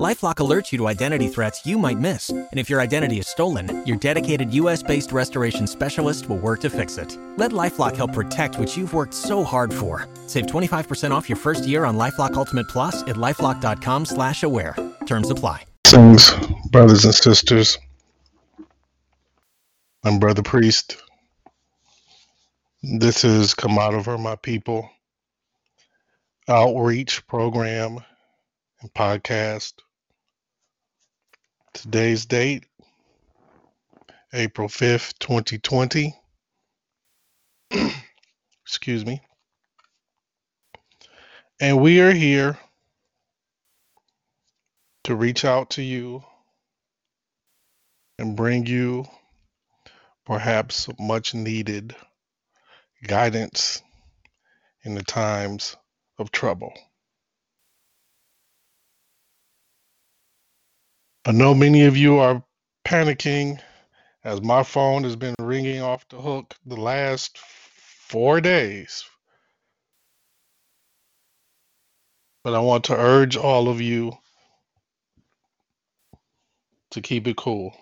LifeLock alerts you to identity threats you might miss, and if your identity is stolen, your dedicated U.S.-based restoration specialist will work to fix it. Let LifeLock help protect what you've worked so hard for. Save 25% off your first year on LifeLock Ultimate Plus at lifeLock.com/slash-aware. Terms apply. Blessings, brothers and sisters. I'm Brother Priest. This is Come Out of Her, My People outreach program and podcast. Today's date, April 5th, 2020. Excuse me. And we are here to reach out to you and bring you perhaps much needed guidance in the times of trouble. I know many of you are panicking as my phone has been ringing off the hook the last four days. But I want to urge all of you to keep it cool.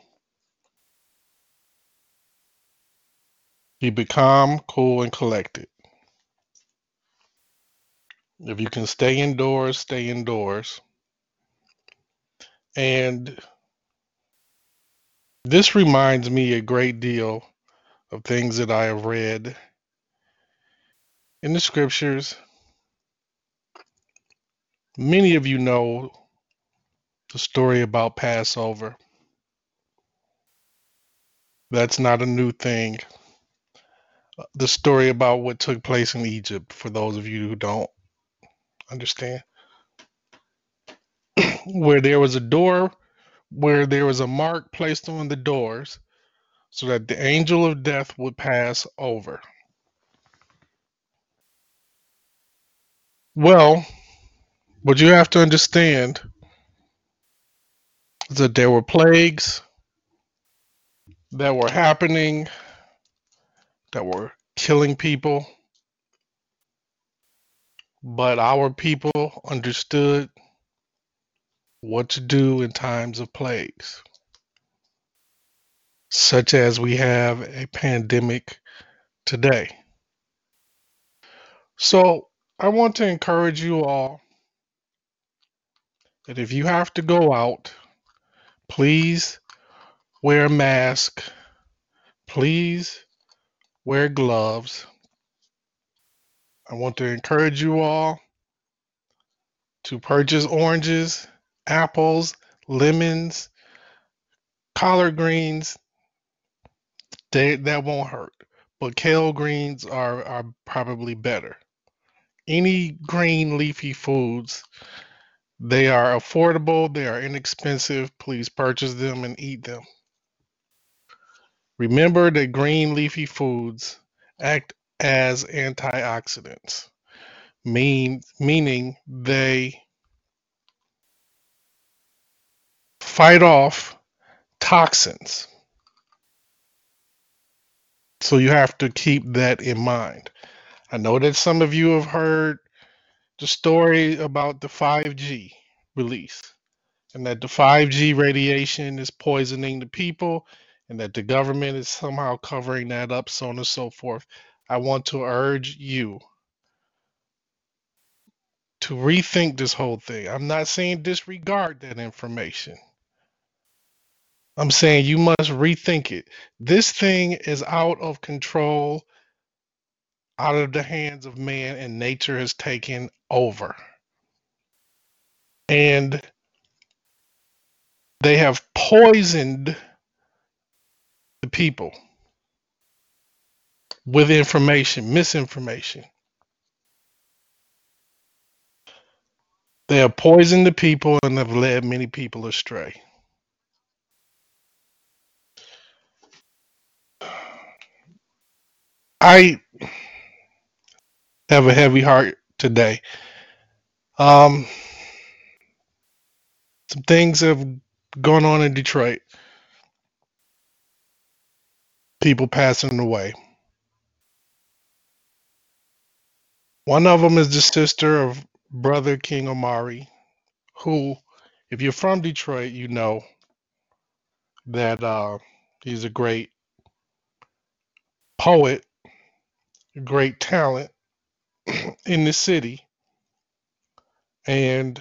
Keep it calm, cool, and collected. If you can stay indoors, stay indoors. And this reminds me a great deal of things that I have read in the scriptures. Many of you know the story about Passover. That's not a new thing. The story about what took place in Egypt, for those of you who don't understand, where there was a door, where there was a mark placed on the doors so that the angel of death would pass over. Well, what you have to understand is that there were plagues that were happening that were killing people, but our people understood what to do in times of plagues, such as we have a pandemic today. So, I want to encourage you all that if you have to go out, please wear a mask, please wear gloves. I want to encourage you all to purchase oranges apples, lemons, collard greens, they that won't hurt. But kale greens are are probably better. Any green leafy foods, they are affordable, they are inexpensive. Please purchase them and eat them. Remember that green leafy foods act as antioxidants, mean meaning they fight off toxins. So you have to keep that in mind. I know that some of you have heard the story about the 5G release and that the 5G radiation is poisoning the people and that the government is somehow covering that up, so on and so forth. I want to urge you to rethink this whole thing. I'm not saying disregard that information. I'm saying you must rethink it. This thing is out of control, out of the hands of man, and nature has taken over. And they have poisoned the people with information, misinformation. They have poisoned the people and have led many people astray. I have a heavy heart today. Um, some things have gone on in Detroit. People passing away. One of them is the sister of Brother King Omari, who, if you're from Detroit, you know that uh, he's a great poet, great talent in the city. And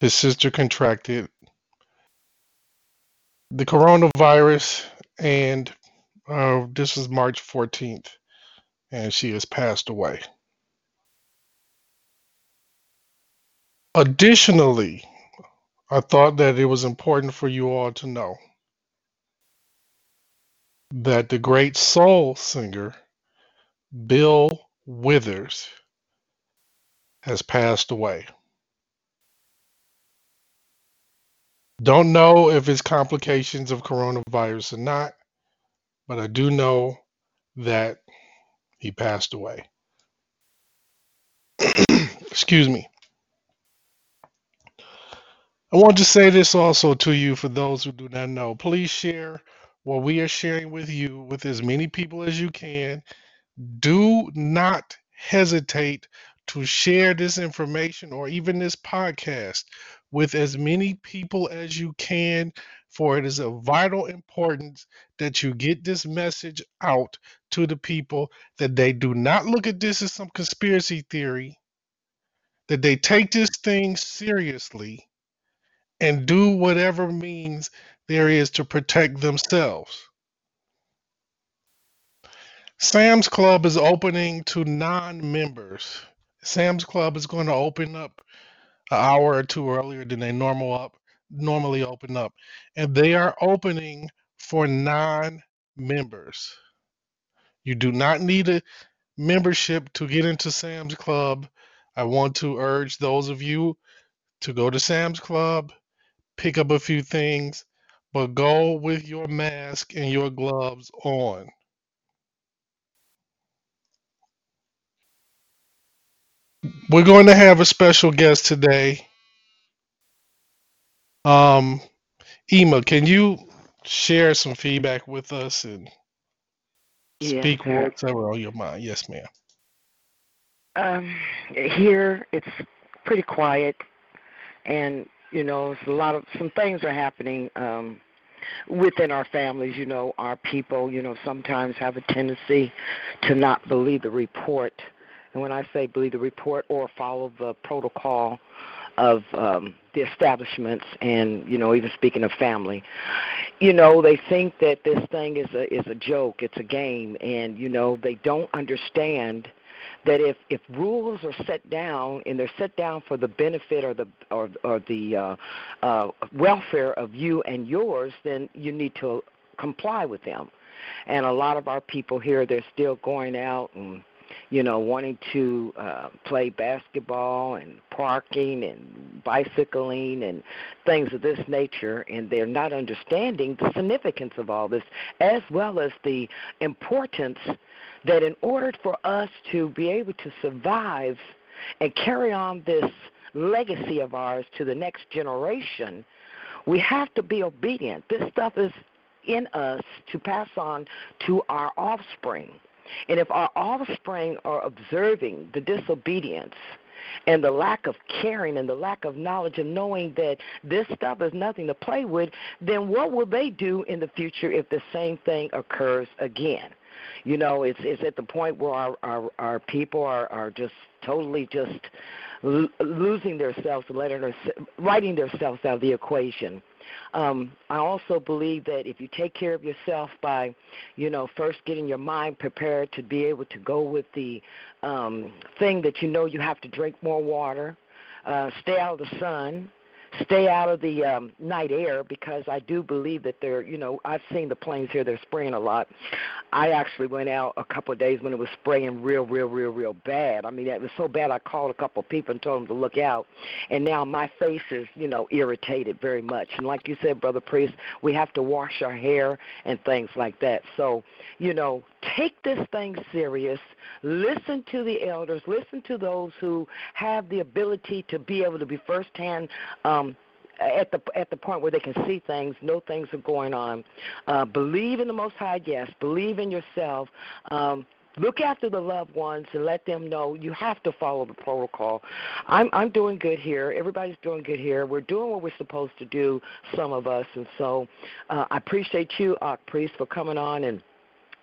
his sister contracted the coronavirus, and uh, this was March 14th, and she has passed away. Additionally, I thought that it was important for you all to know that the great soul singer Bill Withers has passed away. Don't know if it's complications of coronavirus or not, but I do know that he passed away. Excuse me. I want to say this also to you for those who do not know. Please share what we are sharing with you with as many people as you can. Do not hesitate to share this information or even this podcast with as many people as you can, for it is of vital importance that you get this message out to the people that they do not look at this as some conspiracy theory, that they take this thing seriously and do whatever means is to protect themselves. Sam's Club is opening to non members. Sam's Club is going to open up an hour or two earlier than they normal up normally open up. And they are opening for non members. You do not need a membership to get into Sam's Club. I want to urge those of you to go to Sam's Club, pick up a few things, but go with your mask and your gloves on. We're going to have a special guest today. Um, Ema, can you share some feedback with us and speak sir. whatever on your mind? Yes, ma'am. Um, here it's pretty quiet, and you know, it's a lot of some things are happening um, within our families. You know, our people, you know, sometimes have a tendency to not believe the report, and when I say believe the report or follow the protocol of um, the establishments, and you know, even speaking of family, you know, they think that this thing is a is a joke, it's a game, and you know, they don't understand that if if rules are set down and they're set down for the benefit or the or or the uh, uh, welfare of you and yours, then you need to comply with them. And a lot of our people here, they're still going out and you know wanting to uh, play basketball and parking and bicycling and things of this nature, and they're not understanding the significance of all this, as well as the importance that in order for us to be able to survive and carry on this legacy of ours to the next generation, we have to be obedient. This stuff is in us to pass on to our offspring. And if our offspring are observing the disobedience, and the lack of caring and the lack of knowledge and knowing that this stuff is nothing to play with, then what will they do in the future if the same thing occurs again? You know, it's it's at the point where our our, our people are are just totally just l- losing themselves letting their, writing themselves out of the equation. Um, I also believe that if you take care of yourself by, you know, first getting your mind prepared to be able to go with the um, thing that you know you have to drink more water, uh, stay out of the sun, stay out of the um, night air because I do believe that they're, you know, I've seen the planes here, they're spraying a lot. I actually went out a couple of days when it was spraying real, real, real, real bad. I mean, it was so bad I called a couple of people and told them to look out. And now my face is, you know, irritated very much. And like you said, Brother Priest, we have to wash our hair and things like that. So, you know, take this thing serious. Listen to the elders. Listen to those who have the ability to be able to be firsthand um, at the at the point where they can see things, know things are going on. Uh, believe in the Most High, yes. Believe in yourself. Um, look after the loved ones and let them know you have to follow the protocol. I'm I'm doing good here. Everybody's doing good here. We're doing what we're supposed to do. Some of us, and so uh, I appreciate you, Ak Priest, for coming on and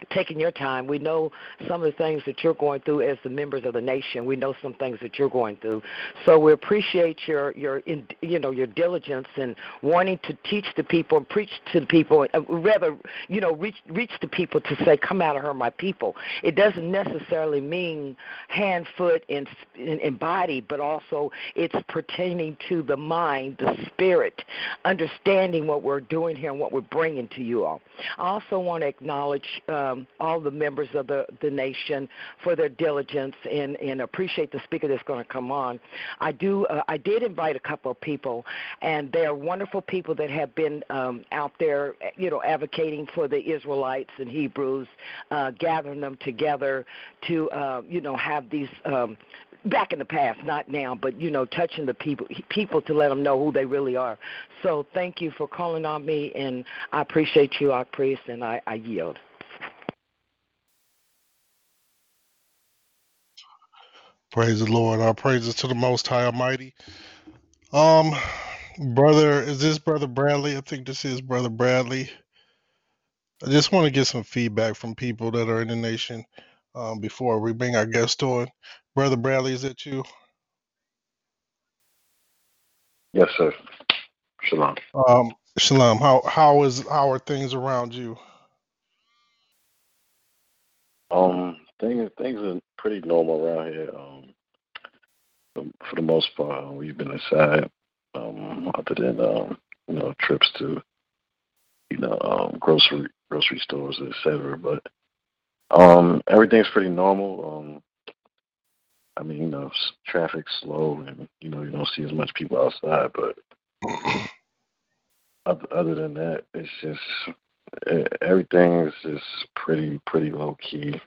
taking your time. We know some of the things that you're going through as the members of the nation. We know some things that you're going through. So we appreciate your your in, you know your diligence and wanting to teach the people, preach to the people, uh, rather you know reach reach the people to say, "Come out of her, my people." It doesn't necessarily mean hand, foot, and, and body, but also it's pertaining to the mind, the spirit, understanding what we're doing here and what we're bringing to you all. I also want to acknowledge. Uh, um, all the members of the, the nation for their diligence and, and appreciate the speaker that's going to come on. I do. Uh, I did invite a couple of people, and they are wonderful people that have been um, out there, you know, advocating for the Israelites and Hebrews, uh, gathering them together to, uh, you know, have these um, back in the past, not now, but you know, touching the people people to let them know who they really are. So thank you for calling on me, and I appreciate you, our priest, and I, I yield. Praise the Lord. Our praises to the Most High Almighty. Um, brother, is this brother Bradley? I think this is brother Bradley. I just want to get some feedback from people that are in the nation um, before we bring our guest on. Brother Bradley, is that you? Yes, sir. Shalom. Um, Shalom. How how is how are things around you? Um, things things are pretty normal around here. Um, for the most part, we've been inside, um, other than um, you know trips to you know um, grocery grocery stores, etc. But um, everything's pretty normal. Um, I mean, you know, traffic's slow, and you know you don't see as much people outside. But other, other than that, it's just everything is just pretty pretty low key.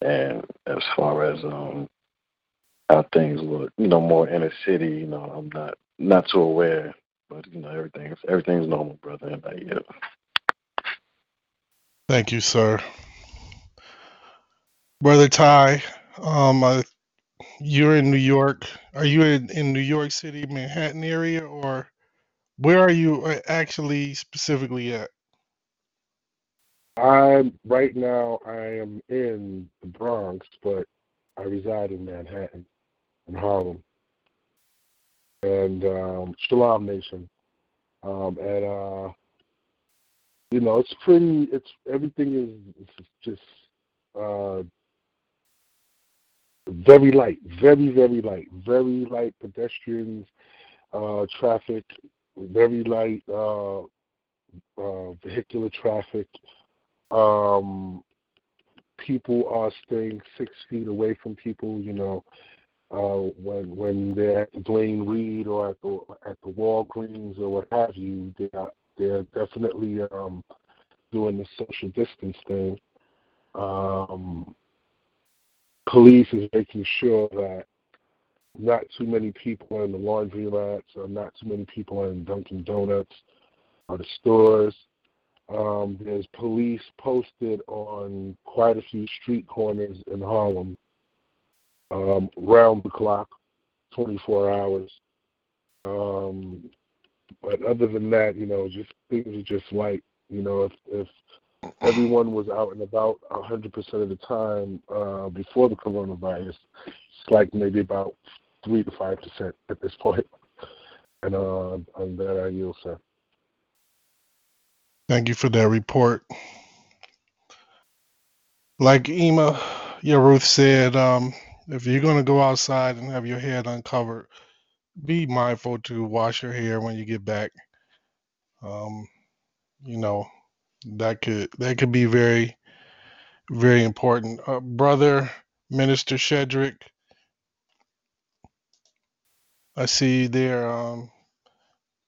And as far as um how things look, you know, more inner city, you know, I'm not not too aware, but you know, everything's everything's normal, brother, and I yeah. Thank you, sir. Brother Ty, um, uh, you're in New York. Are you in, in New York City, Manhattan area, or where are you uh, actually specifically at? I'm right now. I am in the Bronx, but I reside in Manhattan, in Harlem, and um, Shalom Nation. Um, and uh, you know, it's pretty. It's everything is it's just uh, very light, very very light, very light pedestrians, uh, traffic, very light uh, uh, vehicular traffic. Um, people are staying six feet away from people. You know, uh, when when they're at the Reade or at the at the Walgreens or what have you, they are they're definitely um, doing the social distance thing. Um, police is making sure that not too many people are in the laundromats or not too many people are in Dunkin' Donuts or the stores. Um, there's police posted on quite a few street corners in Harlem, um, round the clock, 24 hours. Um, but other than that, you know, just things are just light. You know, if if everyone was out and about 100% of the time uh, before the coronavirus, it's like maybe about three to five percent at this point. And uh, on that, I yield, sir. Thank you for that report. Like Ema Yaruth said, um, if you're going to go outside and have your head uncovered, be mindful to wash your hair when you get back. Um, you know, that could that could be very, very important. Uh, brother, Minister Shedrick, I see there. Um,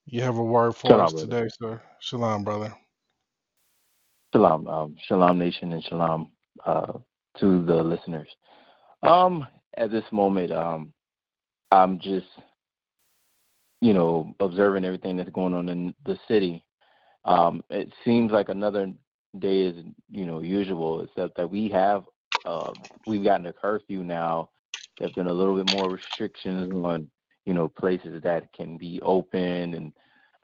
you have a word for Shalom, us brother. today, sir. Shalom, brother. Shalom, um, Shalom Nation, and Shalom uh, to the listeners. Um, at this moment, um, I'm just, you know, observing everything that's going on in the city. Um, it seems like another day is, you know, usual, except that we have, uh, we've gotten a curfew now. There's been a little bit more restrictions on, you know, places that can be open and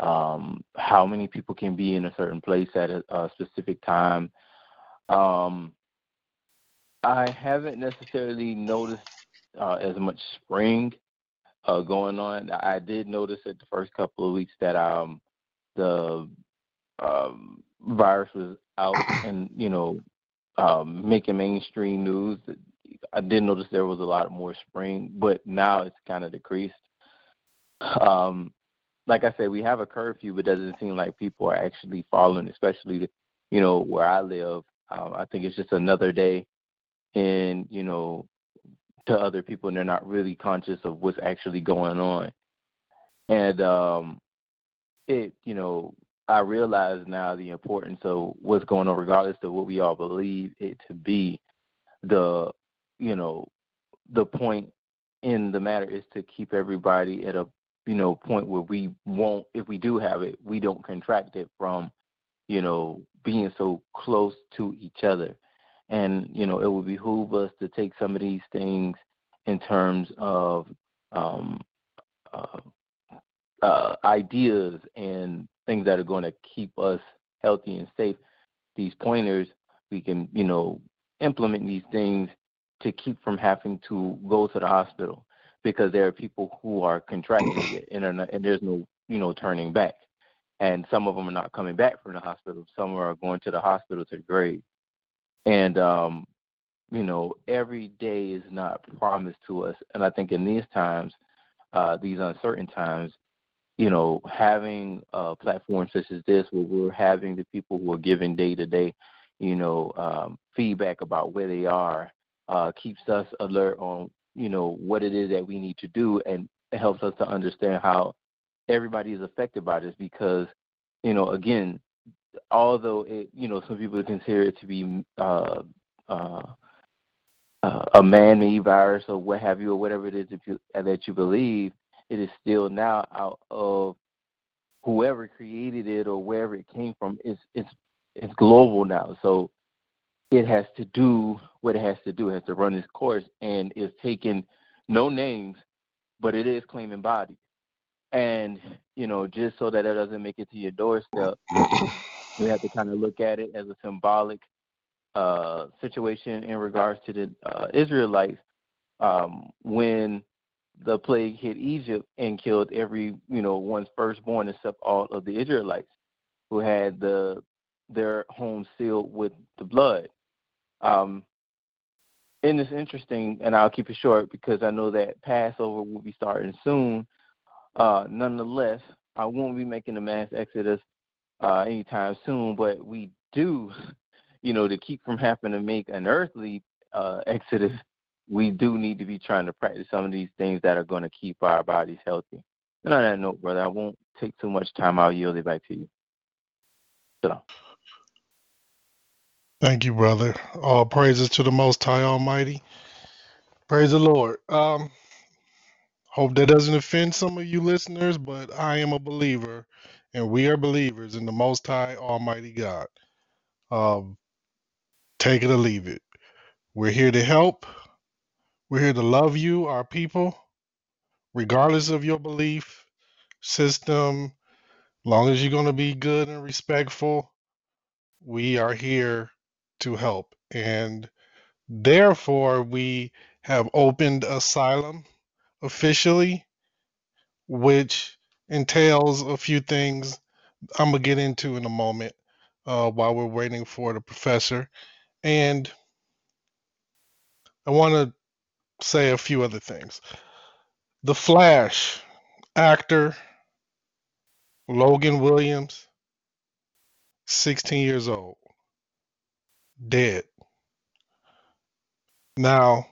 um, how many people can be in a certain place at a, a specific time. Um, I haven't necessarily noticed uh, as much spring uh, going on. I did notice at the first couple of weeks that um, the um, virus was out and you know um, making mainstream news. I did notice there was a lot more spring, but now it's kind of decreased. Um, like I said, we have a curfew, but it doesn't seem like people are actually following, especially you know where I live. Um, I think it's just another day, and you know, to other people, and they're not really conscious of what's actually going on. And um, it, you know, I realize now the importance of what's going on, regardless of what we all believe it to be. The, you know, the point in the matter is to keep everybody at a you know, point where we won't, if we do have it, we don't contract it from, you know, being so close to each other. And, you know, it would behoove us to take some of these things in terms of um, uh, uh, ideas and things that are going to keep us healthy and safe. These pointers, we can, you know, implement these things to keep from having to go to the hospital because there are people who are contracting it and, and there's no you know turning back. And some of them are not coming back from the hospital. Some are going to the hospital to the grave and um you know every day is not promised to us. And i think in these times uh these uncertain times you know having a platform such as this where we're having the people who are giving day to day you know um feedback about where they are uh keeps us alert on you know what it is that we need to do and helps us to understand how everybody is affected by this because you know again although it you know some people consider it to be uh, uh, uh, a man-made virus or what have you or whatever it is that you, that you believe it is still now out of whoever created it or wherever it came from it's it's it's global now so it has to do what it has to do. It has to run its course and is taking no names, but it is claiming bodies. And, you know, just so that it doesn't make it to your doorstep, we have to kind of look at it as a symbolic uh, situation in regards to the uh, Israelites um, when the plague hit Egypt and killed every, you know, one's firstborn except all of the Israelites who had the their homes sealed with the blood. Um, and it's interesting, and I'll keep it short because I know that Passover will be starting soon. Uh, nonetheless, I won't be making a mass exodus uh, anytime soon, but we do, you know, to keep from having to make an earthly uh, exodus, we do need to be trying to practice some of these things that are going to keep our bodies healthy. And on that note, brother, I won't take too much time. I'll yield it back to you. So. Thank you, brother. All praises to the Most High Almighty. Praise the Lord. Um, hope that doesn't offend some of you listeners, but I am a believer, and we are believers in the Most High Almighty God. Um, take it or leave it. We're here to help. We're here to love you, our people, regardless of your belief system. Long as you're going to be good and respectful, we are here to help. And therefore, we have opened asylum officially, which entails a few things I'm to get into in a moment uh, while we're waiting for the professor. And I want to say a few other things. The Flash actor, Logan Williams, 16 years old dead. Now,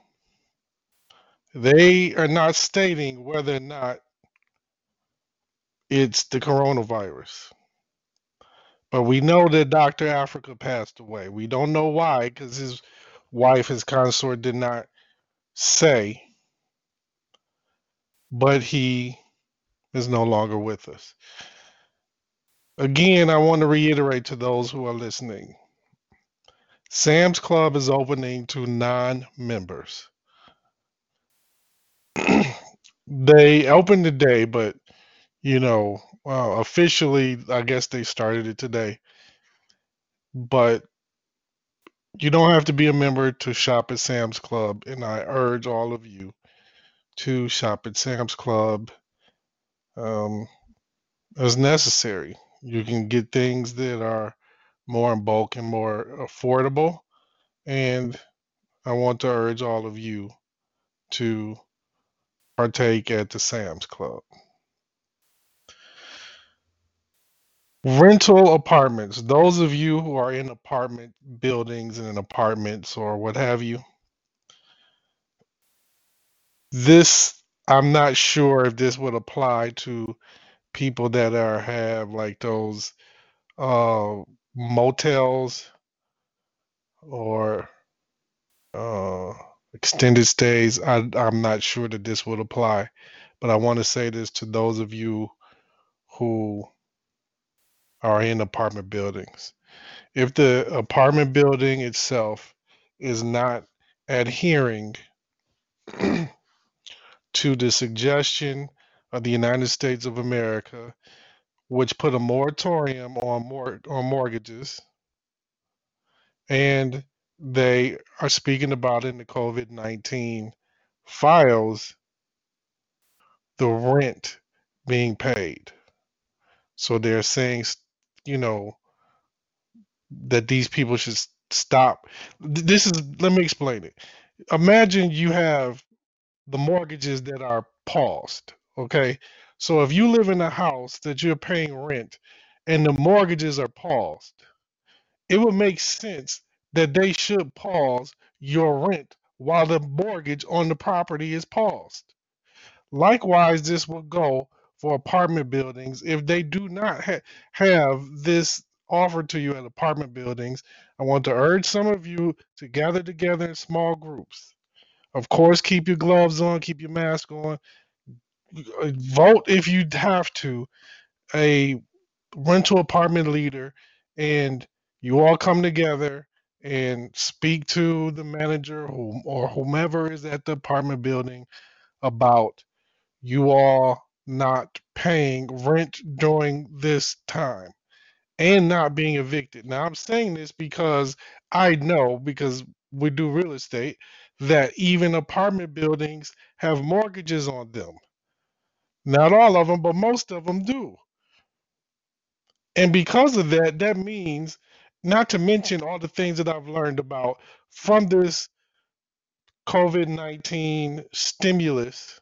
they are not stating whether or not it's the coronavirus. But we know that Dr. Africa passed away. We don't know why, because his wife, his consort, did not say, but he is no longer with us. Again, I want to reiterate to those who are listening Sam's Club is opening to non members. they opened today, but you know, officially, I guess they started it today. But you don't have to be a member to shop at Sam's Club, and I urge all of you to shop at Sam's Club um, as necessary. You can get things that are more in bulk and more affordable. And I want to urge all of you to partake at the Sam's Club. Rental apartments. Those of you who are in apartment buildings and in apartments or what have you, this, I'm not sure if this would apply to people that are have like those uh motels or uh extended stays. I I'm not sure that this would apply, but I want to say this to those of you who are in apartment buildings. If the apartment building itself is not adhering to the suggestion of the United States of America, which put a moratorium on mor- on mortgages, and they are speaking about in the COVID nineteen files the rent being paid. So they're saying, you know, that these people should stop. This is, let me explain it. Imagine you have the mortgages that are paused. Okay. So if you live in a house that you're paying rent and the mortgages are paused, it would make sense that they should pause your rent while the mortgage on the property is paused. Likewise, this will go for apartment buildings if they do not ha- have this offered to you at apartment buildings. I want to urge some of you to gather together in small groups. Of course, keep your gloves on, keep your mask on. Vote if you have to a rental apartment leader, and you all come together and speak to the manager or whomever is at the apartment building about you all not paying rent during this time and not being evicted. Now, I'm saying this because I know, because we do real estate, that even apartment buildings have mortgages on them. Not all of them, but most of them do. And because of that, that means, not to mention all the things that I've learned about from this COVID 19 stimulus,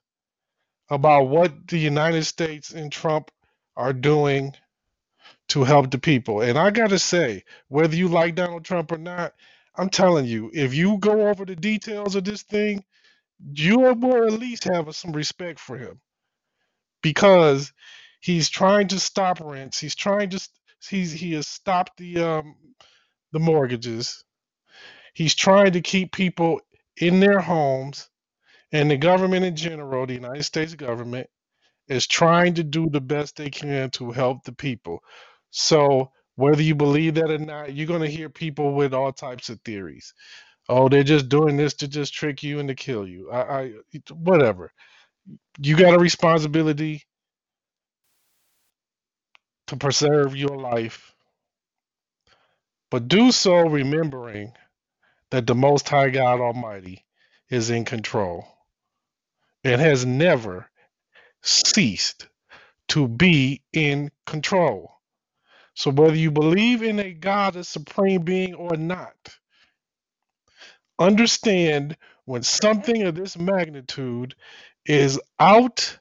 about what the United States and Trump are doing to help the people. And I got to say, whether you like Donald Trump or not, I'm telling you, if you go over the details of this thing, you will at least have some respect for him because he's trying to stop rents. He's trying to he's he has stopped the um the mortgages. He's trying to keep people in their homes and the government in general, the United States government is trying to do the best they can to help the people. So whether you believe that or not, you're going to hear people with all types of theories. Oh, they're just doing this to just trick you and to kill you. I, I whatever. You got a responsibility to preserve your life, but do so remembering that the Most High God Almighty is in control and has never ceased to be in control. So, whether you believe in a God, a supreme being, or not, understand when something of this magnitude is out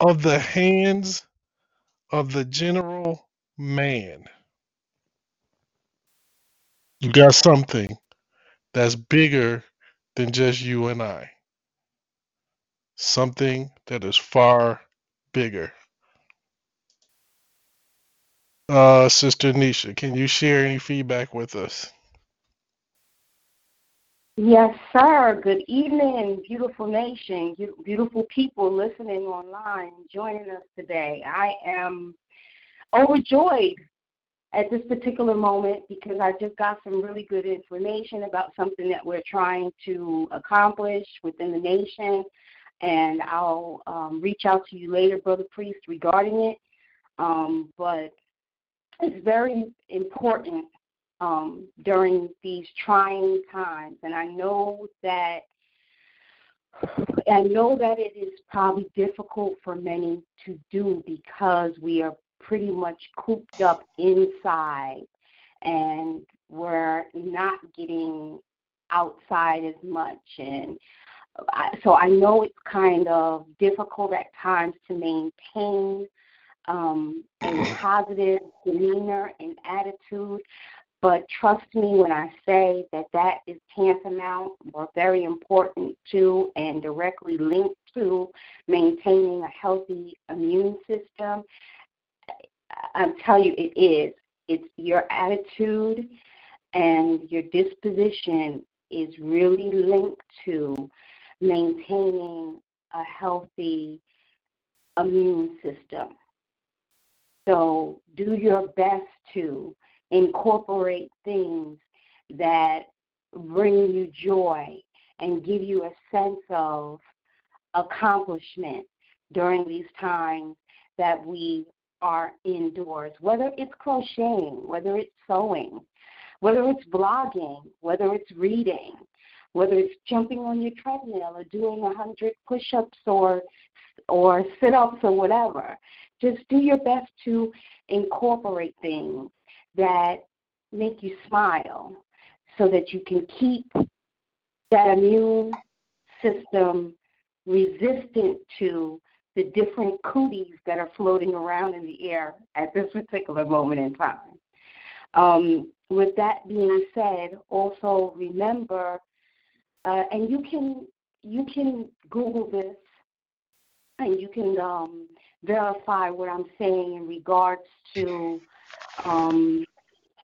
of the hands of the general man, you got something that's bigger than just you and I, something that is far bigger. Uh, Sister Nisha, can you share any feedback with us? Yes, sir. Good evening, beautiful nation, beautiful people listening online, joining us today. I am overjoyed at this particular moment because I just got some really good information about something that we're trying to accomplish within the nation. And I'll um, reach out to you later, Brother Priest, regarding it. Um, but it's very important um, during these trying times. And I know that I know that it is probably difficult for many to do because we are pretty much cooped up inside and we're not getting outside as much and so I know it's kind of difficult at times to maintain um, a positive demeanor and attitude. But trust me when I say that that is tantamount or very important to and directly linked to maintaining a healthy immune system. I tell you, it is. It's your attitude and your disposition is really linked to maintaining a healthy immune system. So do your best to incorporate things that bring you joy and give you a sense of accomplishment during these times that we are indoors, whether it's crocheting, whether it's sewing, whether it's blogging, whether it's reading, whether it's jumping on your treadmill or doing a hundred push-ups or or sit-ups or whatever. Just do your best to incorporate things that make you smile so that you can keep that immune system resistant to the different cooties that are floating around in the air at this particular moment in time. Um, with that being said, also remember, uh, and you can you can Google this, and you can um, verify what I'm saying in regards to um,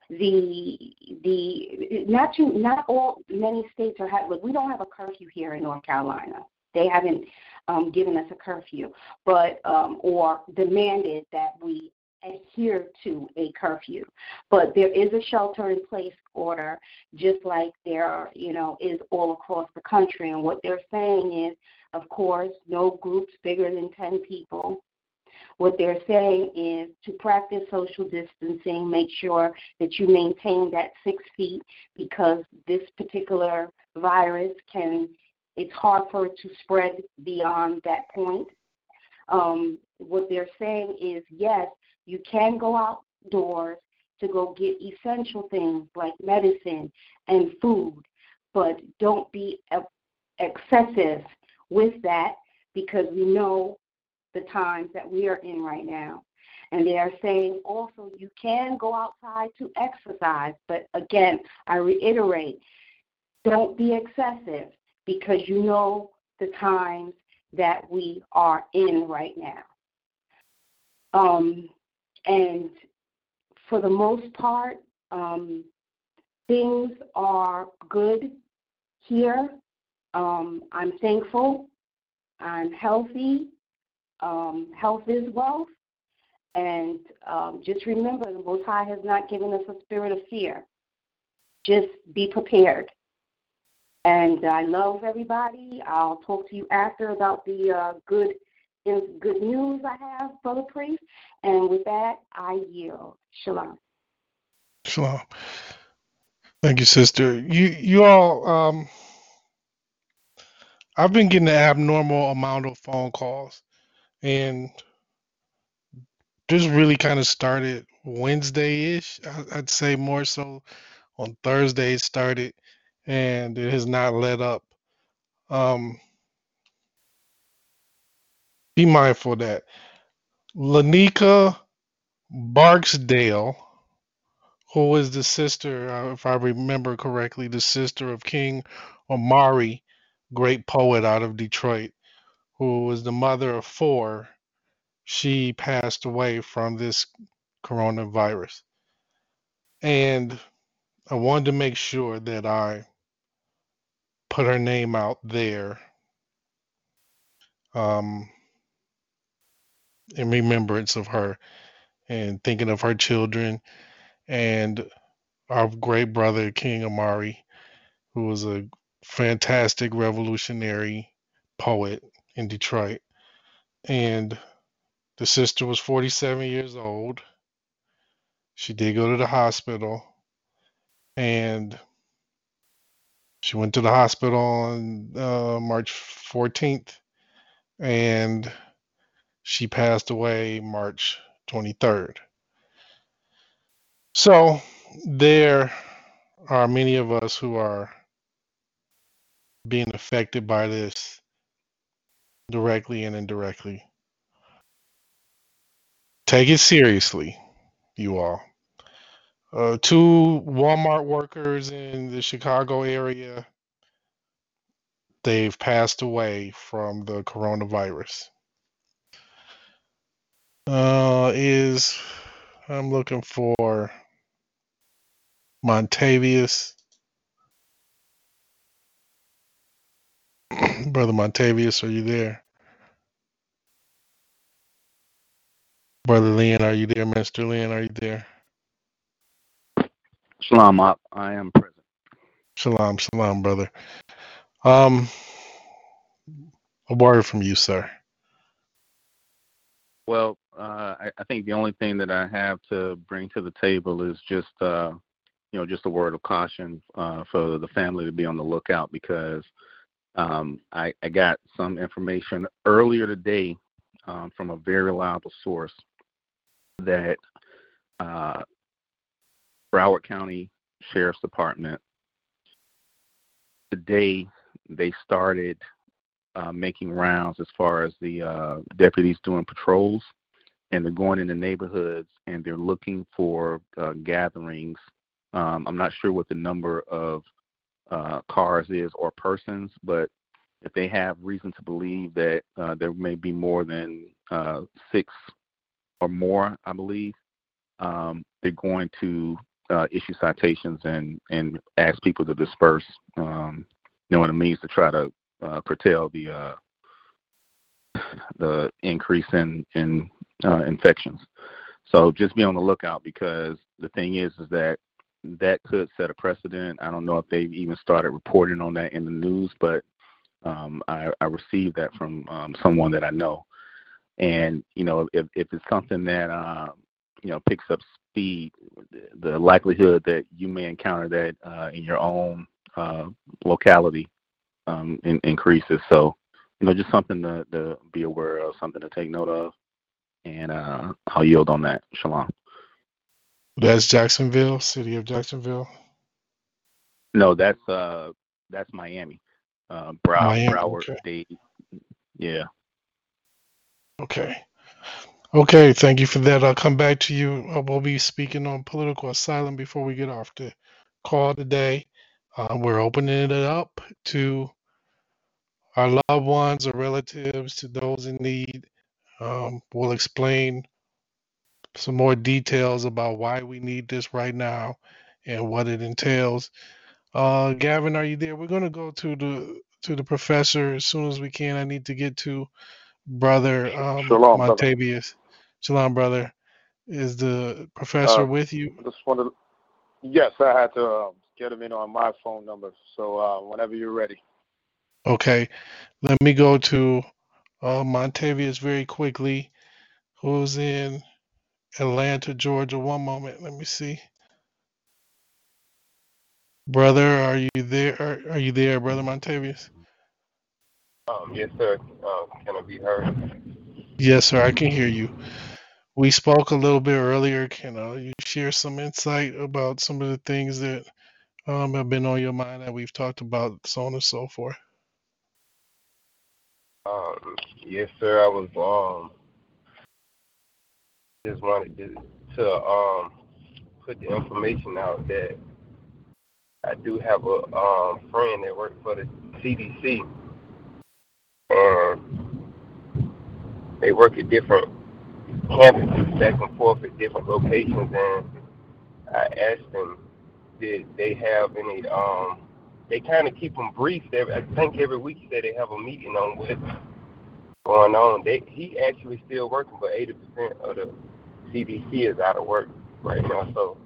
the the not too not all many states are have we don't have a curfew here in North Carolina. They haven't um, given us a curfew, but um, or demanded that we adhere to a curfew. But there is a shelter in place order, just like there you know is all across the country. And what they're saying is, of course, no groups bigger than ten people. What they're saying is to practice social distancing, make sure that you maintain that six feet because this particular virus can, it's hard for it to spread beyond that point. Um, what they're saying is yes, you can go outdoors to go get essential things like medicine and food, but don't be excessive with that because we know the times that we are in right now. And they are saying also you can go outside to exercise, but again, I reiterate, don't be excessive because you know the times that we are in right now. Um, and for the most part, um, things are good here. Um, I'm thankful. I'm healthy um, health is wealth. And um, just remember, the Most High has not given us a spirit of fear. Just be prepared. And I love everybody. I'll talk to you after about the uh, good good news I have, Brother Priest. And with that, I yield. Shalom. Shalom. Thank you, sister. You you all um I've been getting an abnormal amount of phone calls and this really kind of started Wednesday-ish. I'd say more so on Thursday it started, and it has not let up. Um, be mindful of that Lanika Barksdale, who is the sister, uh, if I remember correctly, the sister of King Omari, great poet out of Detroit who was the mother of four, she passed away from this coronavirus. And I wanted to make sure that I put her name out there um, in remembrance of her and thinking of her children and our great brother King Amari, who was a fantastic revolutionary poet in Detroit. And the sister was 47 years old. She did go to the hospital and she went to the hospital on uh, March 14th and she passed away March 23rd. So there are many of us who are being affected by this directly and indirectly. Take it seriously, you all. Uh, two Walmart workers in the Chicago area, they've passed away from the coronavirus. Uh, is I'm looking for Montavious. Brother Montavious, are you there? Brother Lynn, are you there? Mr. Lynn, are you there? Shalom, Op. I am present. Shalom, shalom, brother. Um, a word from you, sir. Well, uh, I, I think the only thing that I have to bring to the table is just, uh, you know, just a word of caution uh, for the family to be on the lookout because um, I, I got some information earlier today um, from a very reliable source that uh, Broward County Sheriff's Department today they started uh, making rounds as far as the uh, deputies doing patrols, and they're going into neighborhoods and they're looking for uh, gatherings. Um, I'm not sure what the number of uh, cars is or persons, but if they have reason to believe that uh, there may be more than uh, six or more, I believe, um, they're going to uh, issue citations and and ask people to disperse. Um, you know what it means to try to uh, curtail the the increase in in uh, infections. So just be on the lookout because the thing is is that that could set a precedent. I don't know if they've even started reporting on that in the news, but um, I, I received that from um, someone that I know. And you know, if if it's something that uh, you know picks up speed, the likelihood that you may encounter that uh, in your own uh, locality um, in, increases. So, you know, just something to, to be aware of, something to take note of, and uh, I'll yield on that. Shalom. That's Jacksonville, city of Jacksonville. No, that's uh, that's Miami. Uh, Brow- Miami, Broward okay. State. Yeah. Okay. Okay, thank you for that. I'll come back to you. Uh, We'll be speaking on political asylum before we get off the call today. Uh, we're opening it up to our loved ones or relatives, to those in need. Um, we'll explain some more details about why we need this right now and what it entails. Uh, Gavin, are you there? We're going to go to the to the professor as soon as we can. I need to get to brother um, Shalom, brother. Shalom, brother. Is the professor Uh, with you? Just wanted. Yes, I had to um, get him in on my phone number. So uh, whenever you're ready. Okay. Let me go to uh, Montavious very quickly, who's in Atlanta, Georgia. One moment. Let me see. Brother, are you there? Are, are you there, brother Montavious? Um, yes, sir. Uh, can I be heard? Yes, sir. I can hear you. We spoke a little bit earlier. Can uh, you share some insight about some of the things that um, have been on your mind that we've talked about, so on and so forth? Um, yes, sir. I was um just wanted to, to um put the information out that I do have a um friend that works for the CDC, and they work at different campuses back and forth at different locations. And I asked them, did they have any um they kind of keep them brief. They, I think every week say they have a meeting on what's going on. They, he actually still working, but 80% of the CDC is out of work right now. So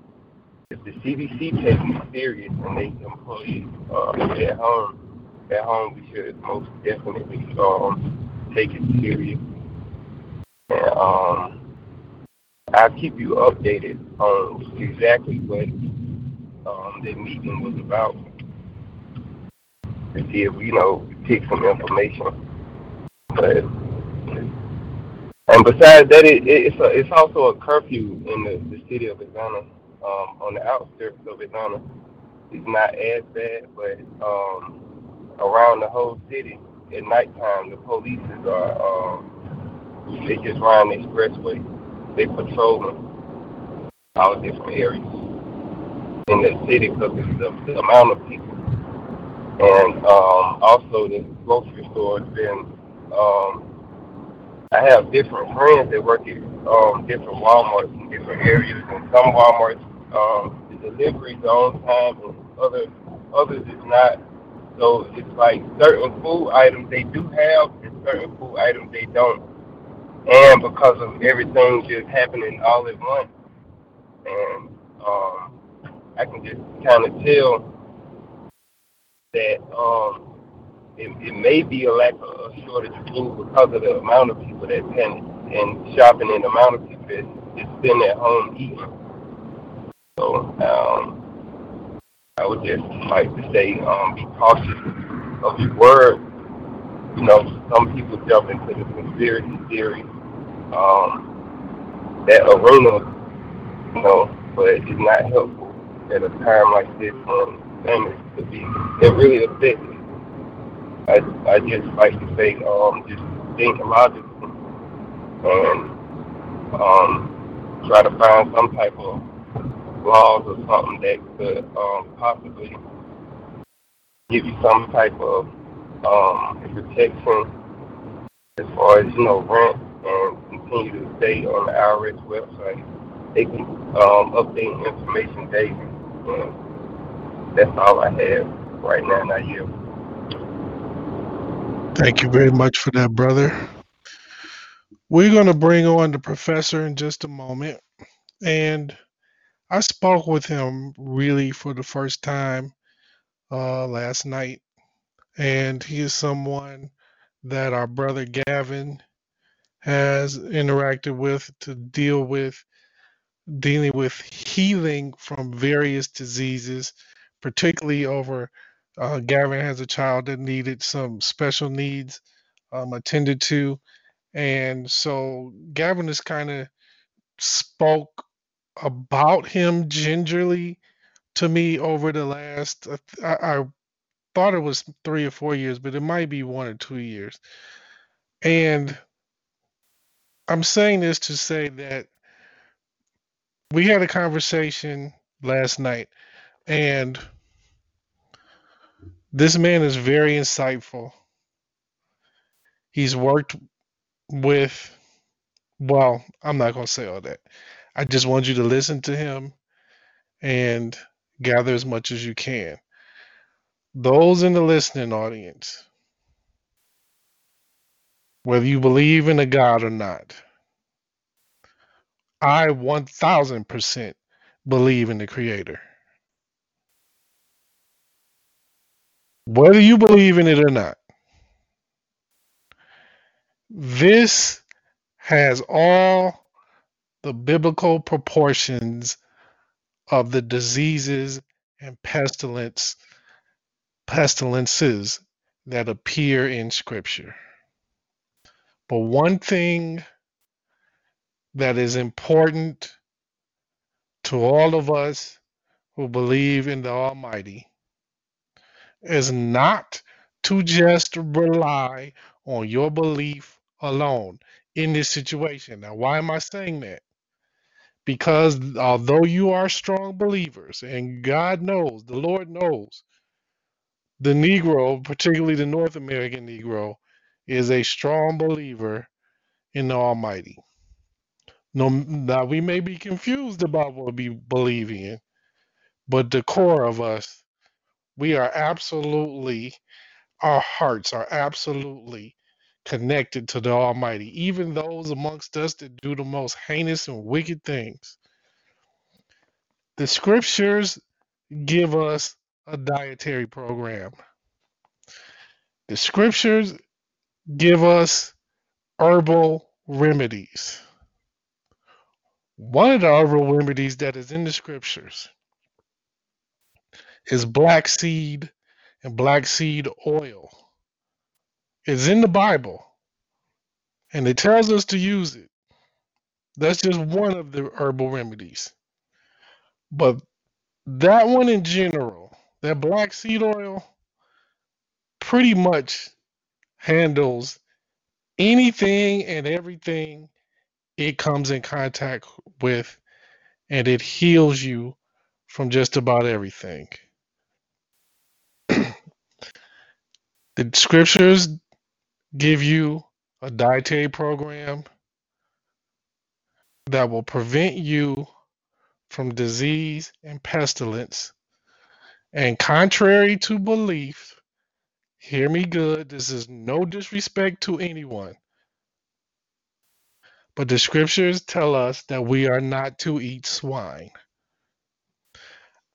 if the CDC takes it serious and they employees uh, at home, at home we should most definitely um, take it serious. And um, I'll keep you updated on exactly what um, the meeting was about to see if you know take some information. But and besides that, it, it's a, it's also a curfew in the, the city of Atlanta, um, on the outskirts of Atlanta. It's not as bad, but um, around the whole city at nighttime, the police are um, they just run the expressway. They patrolling all different areas in the city because the, the amount of people. And um, also the grocery store has been um, I have different friends that work at um, different Walmarts in different areas, and some Walmarts um, the are on time, and other others is not. So it's like certain food items they do have, and certain food items they don't. And because of everything just happening all at once, and um, I can just kind of tell that um, it, it may be a lack of a shortage of food because of the amount of people that panic and shopping and the amount of people that sitting at home eating. So um, I would just like to say, um, be cautious of your word. You know, some people jump into the conspiracy theory, um, that arena, you know, but it's not helpful at a time like this when families could be, it really affects I I just like to say um just think logically and um try to find some type of laws or something that could um possibly give you some type of um protection as far as you know rent and continue to stay on the IRS website. They can um update information daily. And that's all I have right now. Not you. Thank you very much for that, brother. We're going to bring on the professor in just a moment. And I spoke with him really for the first time uh, last night. And he is someone that our brother Gavin has interacted with to deal with dealing with healing from various diseases, particularly over uh, Gavin has a child that needed some special needs um, attended to. And so Gavin has kind of spoke about him gingerly to me over the last, I, I thought it was three or four years, but it might be one or two years. And I'm saying this to say that we had a conversation last night, and this man is very insightful. He's worked with, well, I'm not going to say all that. I just want you to listen to him and gather as much as you can. Those in the listening audience, whether you believe in a God or not, I 1000% believe in the Creator. Whether you believe in it or not, this has all the biblical proportions of the diseases and pestilence pestilences that appear in scripture. But one thing that is important to all of us who believe in the Almighty is not to just rely on your belief alone in this situation. Now, why am I saying that? Because although you are strong believers, and God knows, the Lord knows, the Negro, particularly the North American Negro, is a strong believer in the Almighty. No, now we may be confused about what we believe in, but the core of us we are absolutely, our hearts are absolutely connected to the Almighty, even those amongst us that do the most heinous and wicked things. The scriptures give us a dietary program. The scriptures give us herbal remedies. One of the herbal remedies that is in the scriptures is black seed and black seed oil. It's in the Bible and it tells us to use it. That's just one of the herbal remedies. But that one in general, that black seed oil, pretty much handles anything and everything it comes in contact with, and it heals you from just about everything. Scriptures give you a dietary program that will prevent you from disease and pestilence. And contrary to belief, hear me good, this is no disrespect to anyone. But the scriptures tell us that we are not to eat swine.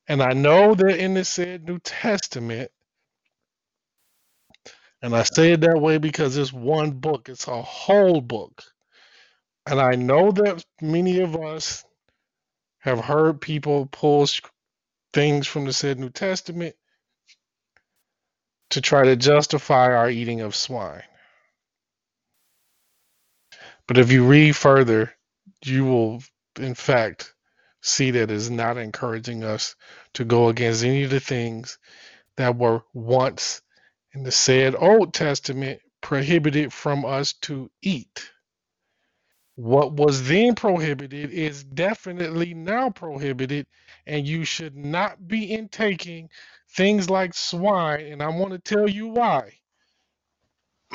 And I know that in the said New Testament, and I say it that way because it's one book, it's a whole book. And I know that many of us have heard people pull things from the said New Testament to try to justify our eating of swine. But if you read further, you will, in fact, see that it's not encouraging us to go against any of the things that were once in the said Old Testament prohibited from us to eat. What was then prohibited is definitely now prohibited, and you should not be intaking things like swine. And I want to tell you why.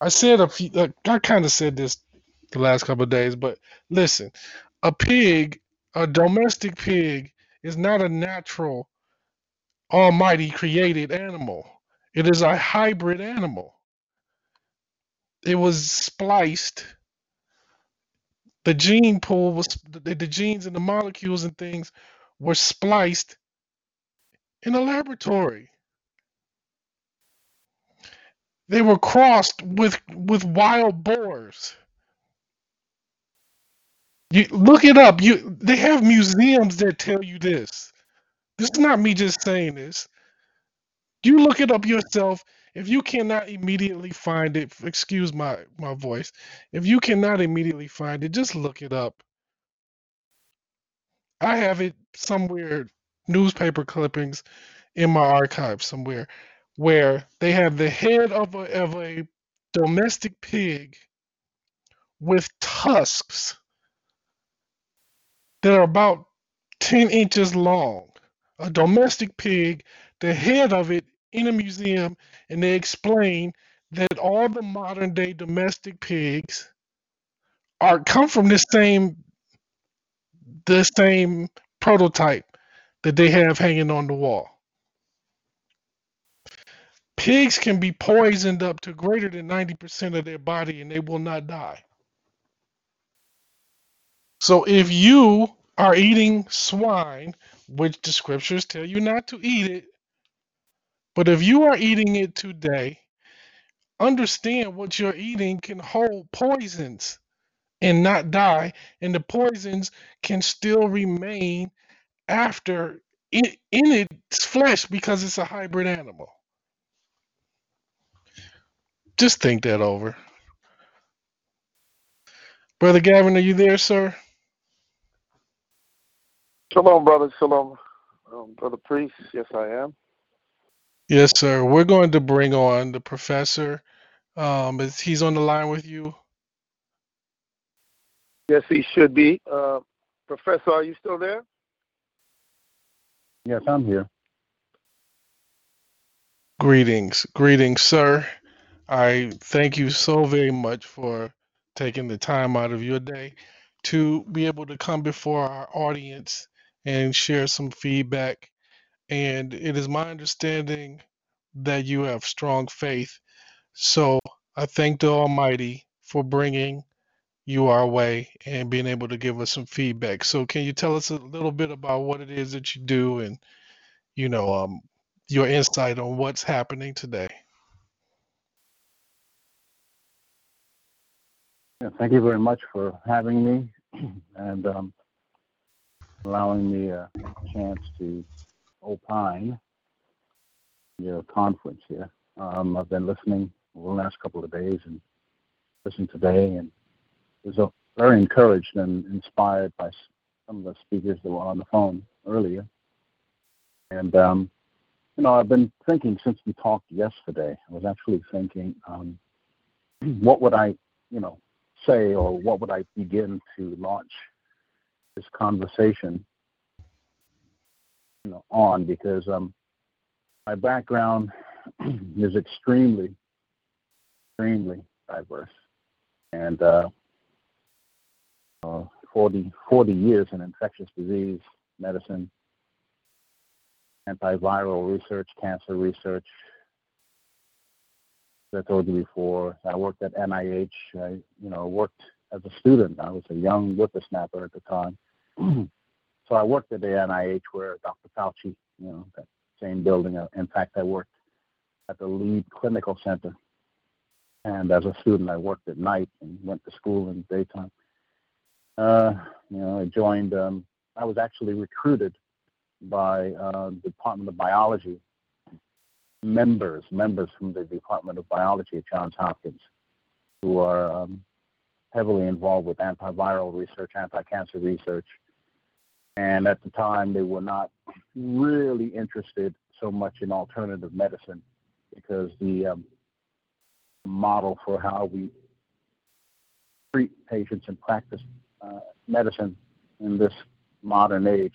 I said a few, uh, I kind of said this the last couple of days, but listen, a pig, a domestic pig, is not a natural, almighty created animal. It is a hybrid animal. It was spliced. The gene pool was the, the genes and the molecules and things were spliced in a laboratory. They were crossed with with wild boars. You look it up. You they have museums that tell you this. This is not me just saying this. You look it up yourself. If you cannot immediately find it, excuse my my voice. If you cannot immediately find it, just look it up. I have it somewhere, newspaper clippings in my archive somewhere where they have the head of a, of a domestic pig with tusks that are about 10 inches long. A domestic pig, the head of it in a museum, and they explain that all the modern day domestic pigs are come from the same the same prototype that they have hanging on the wall. Pigs can be poisoned up to greater than 90% of their body and they will not die. So if you are eating swine, which the scriptures tell you not to eat it, but if you are eating it today, understand what you're eating can hold poisons and not die, and the poisons can still remain after it in its flesh because it's a hybrid animal. Just think that over. Brother Gavin, are you there, sir? Shalom, brother. Shalom, um, brother priest. Yes, I am. Yes, sir. We're going to bring on the professor. Um, is he's on the line with you? Yes, he should be. Uh, professor, are you still there? Yes, I'm here. Greetings, greetings, sir. I thank you so very much for taking the time out of your day to be able to come before our audience and share some feedback and it is my understanding that you have strong faith. So I thank the Almighty for bringing you our way and being able to give us some feedback. So can you tell us a little bit about what it is that you do and you know um, your insight on what's happening today? Yeah, thank you very much for having me and um, allowing me a chance to opine your conference here. Um, I've been listening the last couple of days and listened today, and was very encouraged and inspired by some of the speakers that were on the phone earlier. And um, you know, I've been thinking since we talked yesterday. I was actually thinking, um, what would I, you know, say or what would I begin to launch this conversation, you know, on because um, my background is extremely, extremely diverse, and uh, uh, 40, 40 years in infectious disease medicine, antiviral research, cancer research. As I told you before, I worked at NIH. I, you know, worked as a student. I was a young whippersnapper at the time. so I worked at the NIH where Dr. Fauci, you know, that same building. Uh, in fact, I worked at the lead clinical center. And as a student, I worked at night and went to school in the daytime. Uh, you know, I joined, um, I was actually recruited by uh, Department of Biology members, members from the Department of Biology at Johns Hopkins, who are um, heavily involved with antiviral research, anti-cancer research, and at the time, they were not really interested so much in alternative medicine because the um, model for how we treat patients and practice uh, medicine in this modern age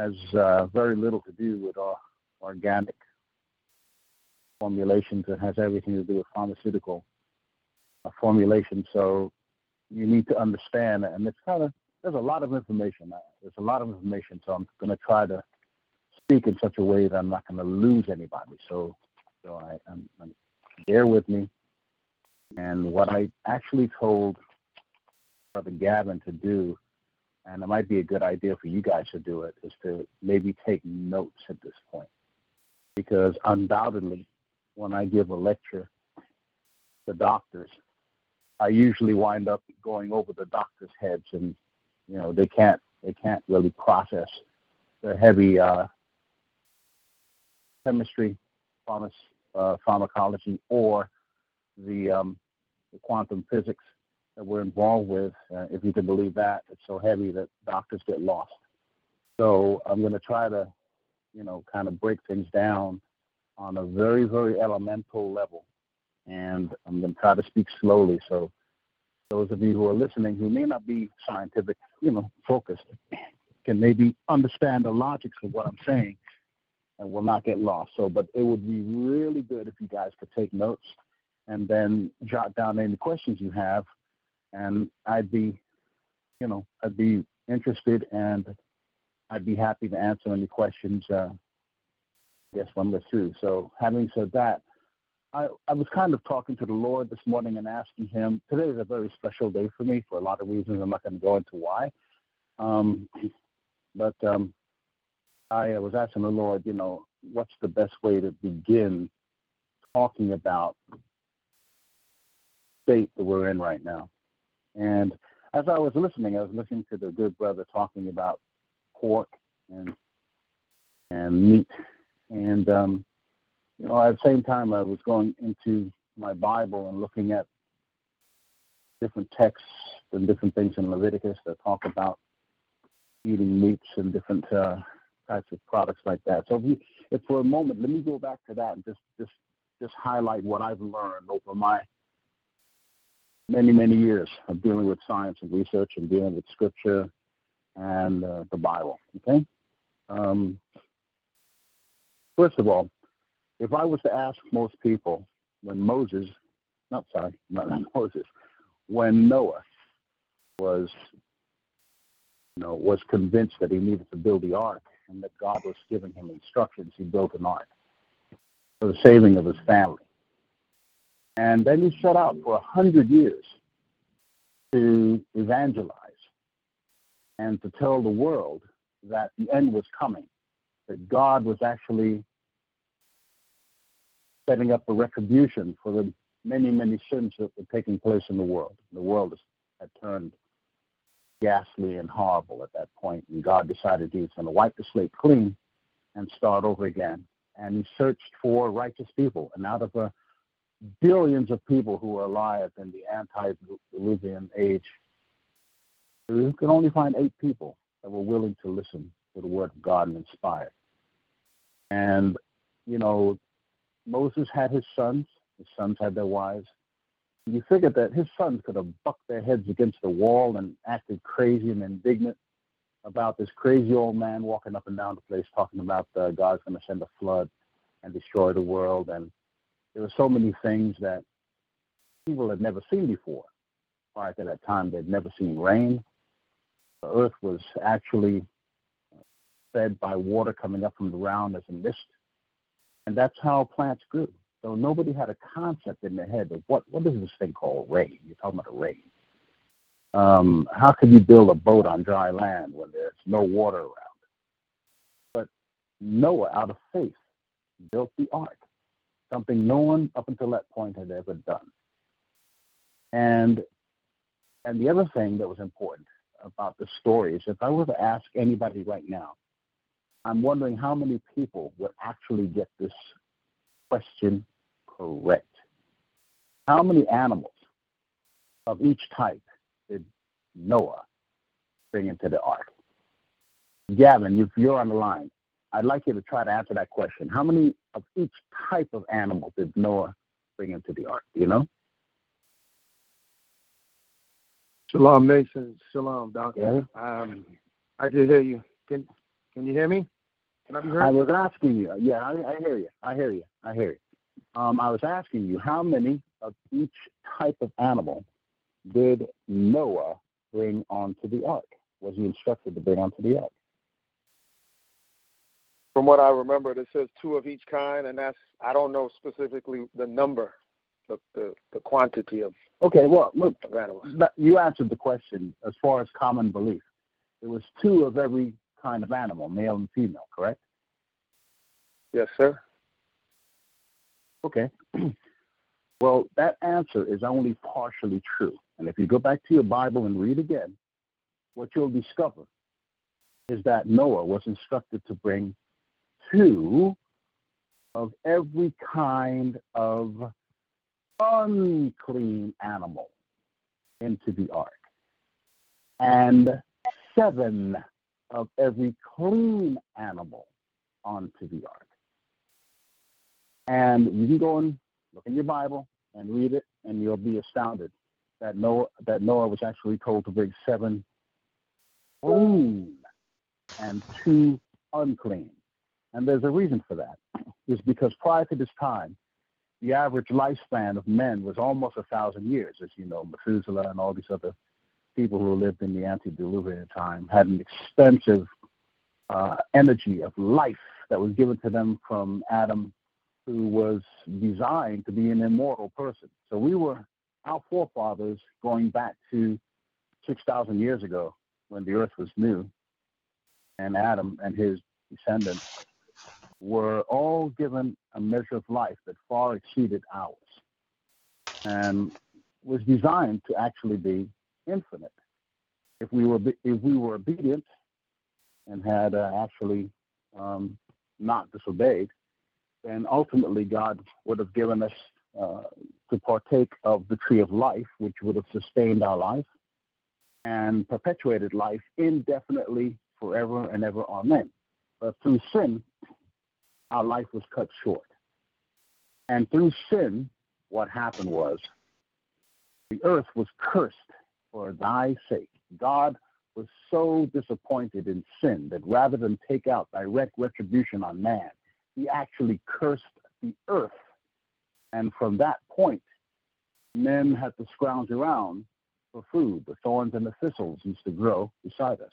has uh, very little to do with our organic formulations. It has everything to do with pharmaceutical uh, formulation. So you need to understand, and it's kind of there's a lot of information. There's a lot of information, so I'm going to try to speak in such a way that I'm not going to lose anybody. So, so I, I'm, I'm bear with me. And what I actually told Brother Gavin to do, and it might be a good idea for you guys to do it, is to maybe take notes at this point, because undoubtedly, when I give a lecture to doctors, I usually wind up going over the doctors' heads and you know they can't they can't really process the heavy uh, chemistry, uh, pharmacology, or the, um, the quantum physics that we're involved with. Uh, if you can believe that, it's so heavy that doctors get lost. So I'm going to try to, you know, kind of break things down on a very, very elemental level. And I'm going to try to speak slowly so those of you who are listening who may not be scientific, you know, focused, can maybe understand the logics of what I'm saying and will not get lost. So, but it would be really good if you guys could take notes and then jot down any questions you have. And I'd be, you know, I'd be interested and I'd be happy to answer any questions. Uh, yes, when we're through. So, having said that, I, I was kind of talking to the Lord this morning and asking Him. Today is a very special day for me for a lot of reasons. I'm not going to go into why. Um, but um, I was asking the Lord, you know, what's the best way to begin talking about state that we're in right now? And as I was listening, I was listening to the good brother talking about pork and and meat, and um, you know, at the same time, I was going into my Bible and looking at different texts and different things in Leviticus that talk about eating meats and different uh, types of products like that. So, if, you, if for a moment, let me go back to that and just just just highlight what I've learned over my many many years of dealing with science and research and dealing with Scripture and uh, the Bible. Okay. Um, first of all, if I was to ask most people when Moses, not sorry, not Moses, when Noah was, you know, was convinced that he needed to build the ark, and that God was giving him instructions, he built an ark for the saving of his family. And then he set out for a hundred years to evangelize and to tell the world that the end was coming, that God was actually setting up a retribution for the many, many sins that were taking place in the world. The world had turned ghastly and horrible at that point, and God decided he was going to wipe the slate clean and start over again. And he searched for righteous people, and out of the billions of people who were alive in the antediluvian age, we could only find eight people that were willing to listen to the word of God and inspire. And, you know, Moses had his sons, his sons had their wives. You figured that his sons could have bucked their heads against the wall and acted crazy and indignant about this crazy old man walking up and down the place talking about uh, God's going to send a flood and destroy the world. And there were so many things that people had never seen before. Prior to that time, they'd never seen rain. The earth was actually fed by water coming up from the ground as a mist. And that's how plants grew. So nobody had a concept in their head of what, what is this thing called rain? You're talking about a rain. Um, how can you build a boat on dry land when there's no water around? But Noah, out of faith, built the ark, something no one up until that point had ever done. And and the other thing that was important about the story is if I were to ask anybody right now, I'm wondering how many people would actually get this question correct. How many animals of each type did Noah bring into the ark? Gavin, if you're on the line, I'd like you to try to answer that question. How many of each type of animal did Noah bring into the ark? Do you know? Shalom Nation, Shalom Doctor. Yeah. Um, I can hear you. Can Can you hear me? Can I be heard? I was asking you. Yeah, I, I hear you. I hear you. I hear you. Um, I was asking you how many of each type of animal did Noah bring onto the ark? Was he instructed to bring onto the ark? From what I remember, it says two of each kind, and that's I don't know specifically the number, the the, the quantity of. Okay, well, look, you answered the question as far as common belief. It was two of every kind of animal, male and female, correct? Yes, sir. Okay. well, that answer is only partially true. And if you go back to your Bible and read again, what you'll discover is that Noah was instructed to bring two of every kind of unclean animal into the ark, and seven of every clean animal onto the ark. And you can go and look in your Bible and read it, and you'll be astounded that Noah that Noah was actually told to bring seven clean and two unclean. And there's a reason for that. It's because prior to this time, the average lifespan of men was almost a thousand years, as you know, Methuselah and all these other people who lived in the antediluvian time had an extensive uh, energy of life that was given to them from Adam, who was designed to be an immortal person. So we were our forefathers going back to 6,000 years ago when the earth was new, and Adam and his descendants were all given a measure of life that far exceeded ours and was designed to actually be infinite. If we were if we were obedient and had uh, actually um, not disobeyed, then ultimately God would have given us uh, to partake of the tree of life, which would have sustained our life and perpetuated life indefinitely, forever and ever. Amen. But through sin, our life was cut short. And through sin, what happened was the earth was cursed for thy sake. God was so disappointed in sin that rather than take out direct retribution on man, he actually cursed the earth. And from that point, men had to scrounge around for food. The thorns and the thistles used to grow beside us.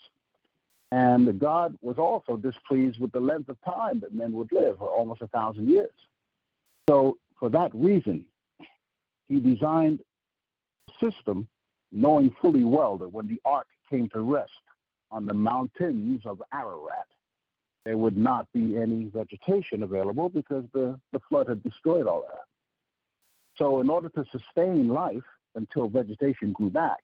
And God was also displeased with the length of time that men would live, for almost a thousand years. So, for that reason, he designed a system knowing fully well that when the ark came to rest on the mountains of Ararat, there would not be any vegetation available because the, the flood had destroyed all that. So, in order to sustain life until vegetation grew back,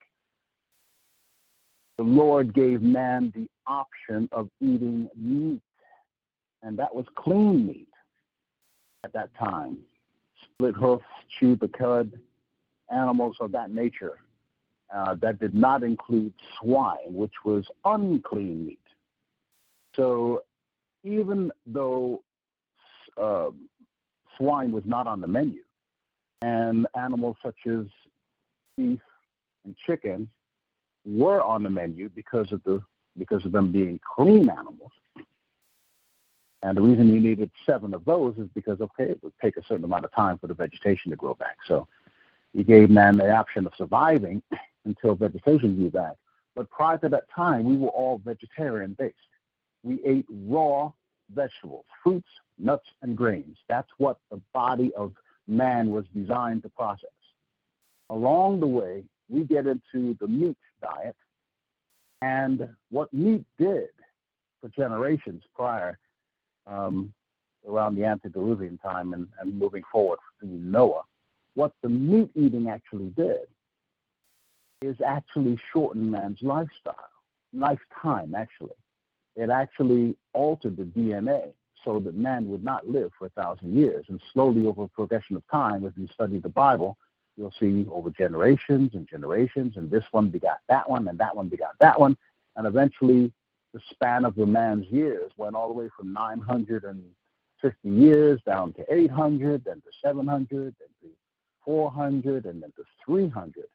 the Lord gave man the option of eating meat, and that was clean meat at that time. Split hoofs, chewed a cud, animals of that nature. Uh, that did not include swine, which was unclean meat. So even though uh, swine was not on the menu, and animals such as beef and chicken were on the menu because of the because of them being clean animals. And the reason you needed seven of those is because okay, it would take a certain amount of time for the vegetation to grow back. So he gave man the option of surviving until vegetation grew back. But prior to that time, we were all vegetarian based. We ate raw vegetables, fruits, nuts, and grains. That's what the body of man was designed to process. Along the way, we get into the meat diet and what meat did for generations prior, um, around the antediluvian time and, and moving forward through Noah, what the meat eating actually did is actually shorten man's lifestyle, lifetime actually. It actually altered the DNA so that man would not live for a thousand years. And slowly over a progression of time, as you study the Bible, you'll see over generations and generations, and this one begot that one, and that one begot that one, and eventually the span of the man's years went all the way from 950 years down to 800, then to 700, then to 400, and then to 300,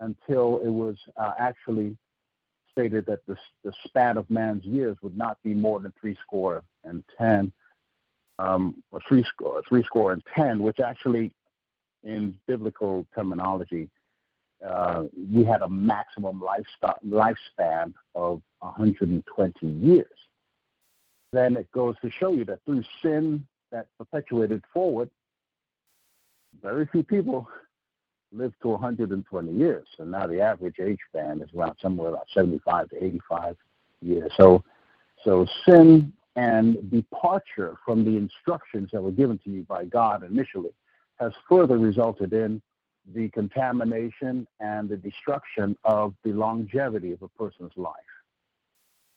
until it was uh, actually stated that the, the span of man's years would not be more than three score and ten, um, or three score, three score and ten, which actually in biblical terminology, uh, we had a maximum lifespan of 120 years. Then it goes to show you that through sin that perpetuated forward, very few people live to 120 years. and now the average age span is around somewhere about 75 to 85 years. So, so sin and departure from the instructions that were given to you by God initially has further resulted in the contamination and the destruction of the longevity of a person's life.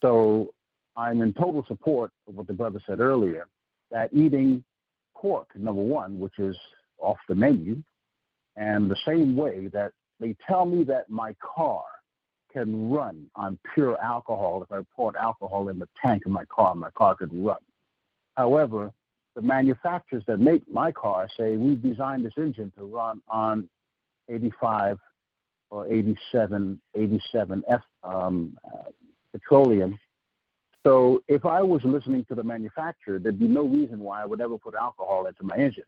So I'm in total support of what the brother said earlier that eating pork, number one, which is off the menu, and the same way that they tell me that my car can run on pure alcohol. If I poured alcohol in the tank of my car, my car could run. However, the manufacturers that make my car say we've designed this engine to run on 85 or 87, 87 F um, uh, petroleum. So if I was listening to the manufacturer, there'd be no reason why I would ever put alcohol into my engine.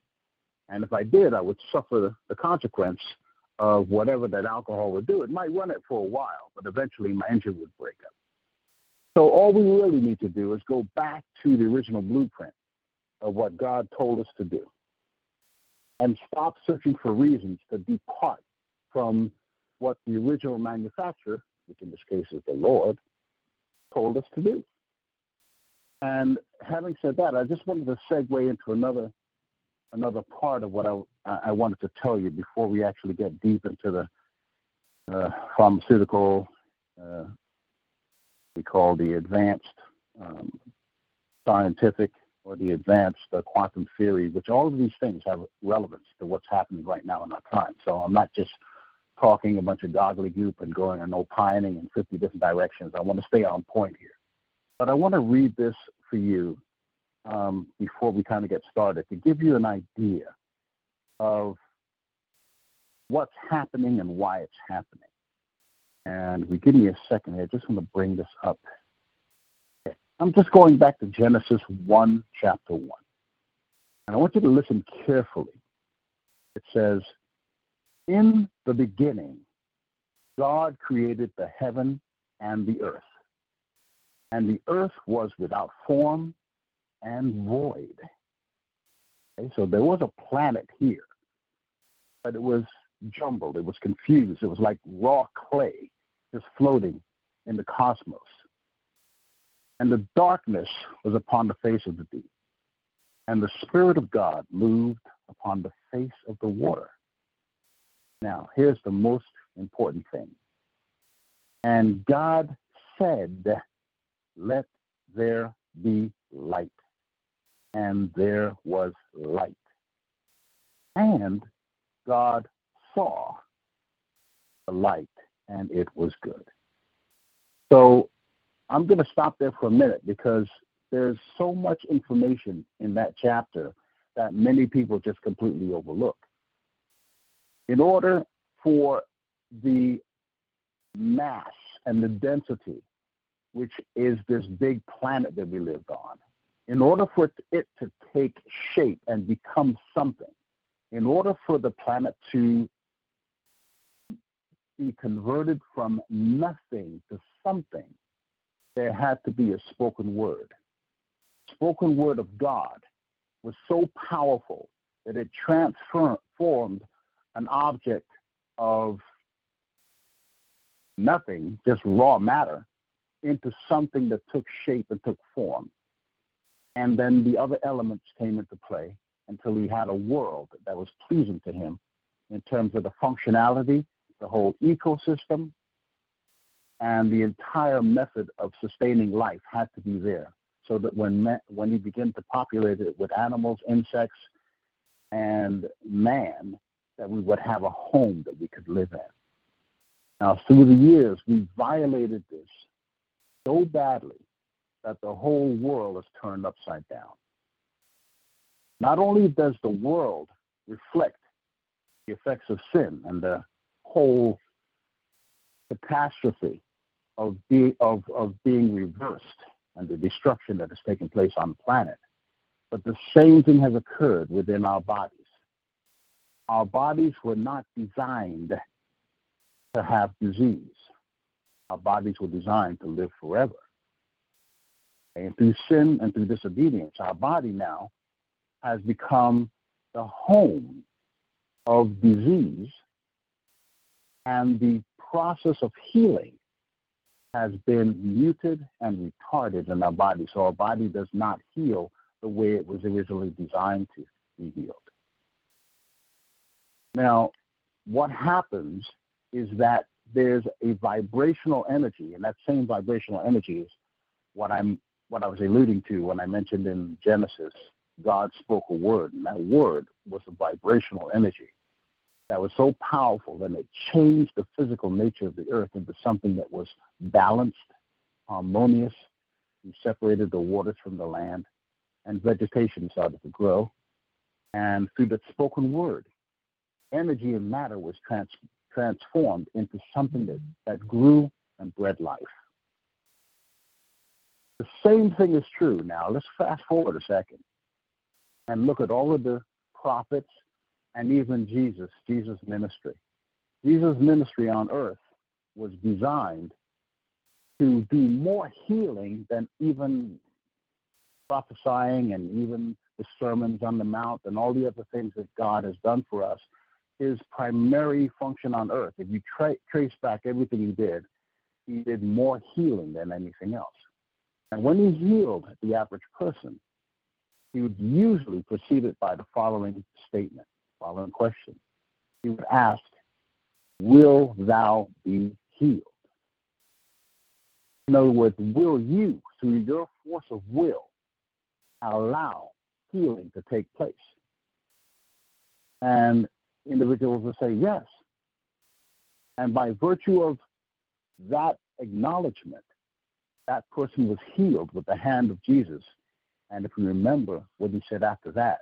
And if I did, I would suffer the consequence of whatever that alcohol would do. It might run it for a while, but eventually my engine would break up. So all we really need to do is go back to the original blueprint of what God told us to do and stop searching for reasons to depart from what the original manufacturer, which in this case is the Lord, told us to do. And having said that, I just wanted to segue into another another part of what I, I wanted to tell you before we actually get deep into the uh, pharmaceutical, uh, we call the advanced um, scientific or the advanced uh, quantum theory, which all of these things have relevance to what's happening right now in our time. So I'm not just talking a bunch of gobbledygook and going and opining in 50 different directions. I want to stay on point here. But I want to read this for you um, before we kind of get started to give you an idea of what's happening and why it's happening. And we give me a second here. I just want to bring this up I'm just going back to Genesis 1, chapter 1. And I want you to listen carefully. It says, In the beginning, God created the heaven and the earth. and the earth was without form and void. Okay, so there was a planet here, but it was jumbled, it was confused, it was like raw clay just floating in the cosmos. And the darkness was upon the face of the deep, and the Spirit of God moved upon the face of the water. Now, here's the most important thing. And God said, Let there be light. And there was light. And God saw the light, and it was good. So I'm going to stop there for a minute because there's so much information in that chapter that many people just completely overlook. In order for the mass and the density, which is this big planet that we live on, in order for it to take shape and become something, in order for the planet to be converted from nothing to something, there had to be a spoken word. Spoken word of God was so powerful that it transformed an object of nothing, just raw matter, into something that took shape and took form. And then the other elements came into play until he had a world that was pleasing to him in terms of the functionality, the whole ecosystem, and the entire method of sustaining life had to be there. So that when when he began to populate it with animals, insects, and man, that we would have a home that we could live in. Now, through the years, we violated this so badly that the whole world is turned upside down. Not only does the world reflect the effects of sin and the whole catastrophe of, be, of, of being reversed and the destruction that has taken place on the planet, but the same thing has occurred within our bodies. Our bodies were not designed to have disease. Our bodies were designed to live forever. And through sin and through disobedience, our body now has become the home of disease, and the process of healing has been muted and retarded in our body. So our body does not heal the way it was originally designed to be healed. Now, what happens is that there's a vibrational energy, and that same vibrational energy is what I'm what I was alluding to when I mentioned in Genesis, God spoke a word, and that word was a vibrational energy that was so powerful that it changed the physical nature of the earth into something that was balanced, harmonious. He separated the waters from the land, and vegetation started to grow. And through the spoken word, energy and matter was trans- transformed into something that, that grew and bred life. The same thing is true now. Let's fast forward a second and look at all of the prophets and even Jesus, Jesus' ministry. Jesus' ministry on earth was designed to do more healing than even prophesying and even the sermons on the mount and all the other things that God has done for us his primary function on earth. If you tra- trace back everything he did, he did more healing than anything else. And when he healed the average person, he would usually precede it by the following statement, following question. He would ask, Will thou be healed? In other words, will you, through your force of will, allow healing to take place? And individuals will say yes. And by virtue of that acknowledgement, that person was healed with the hand of Jesus. And if you remember what he said after that,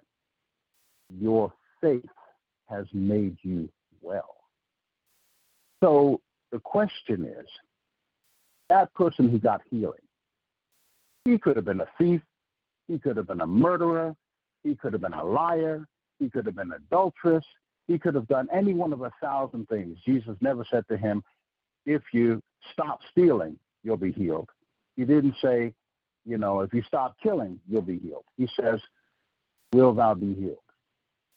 your faith has made you well. So the question is that person who got healing, he could have been a thief, he could have been a murderer, he could have been a liar, he could have been adulterous, he could have done any one of a thousand things. Jesus never said to him, If you stop stealing, you'll be healed. He didn't say, you know, if you stop killing, you'll be healed. He says, will thou be healed?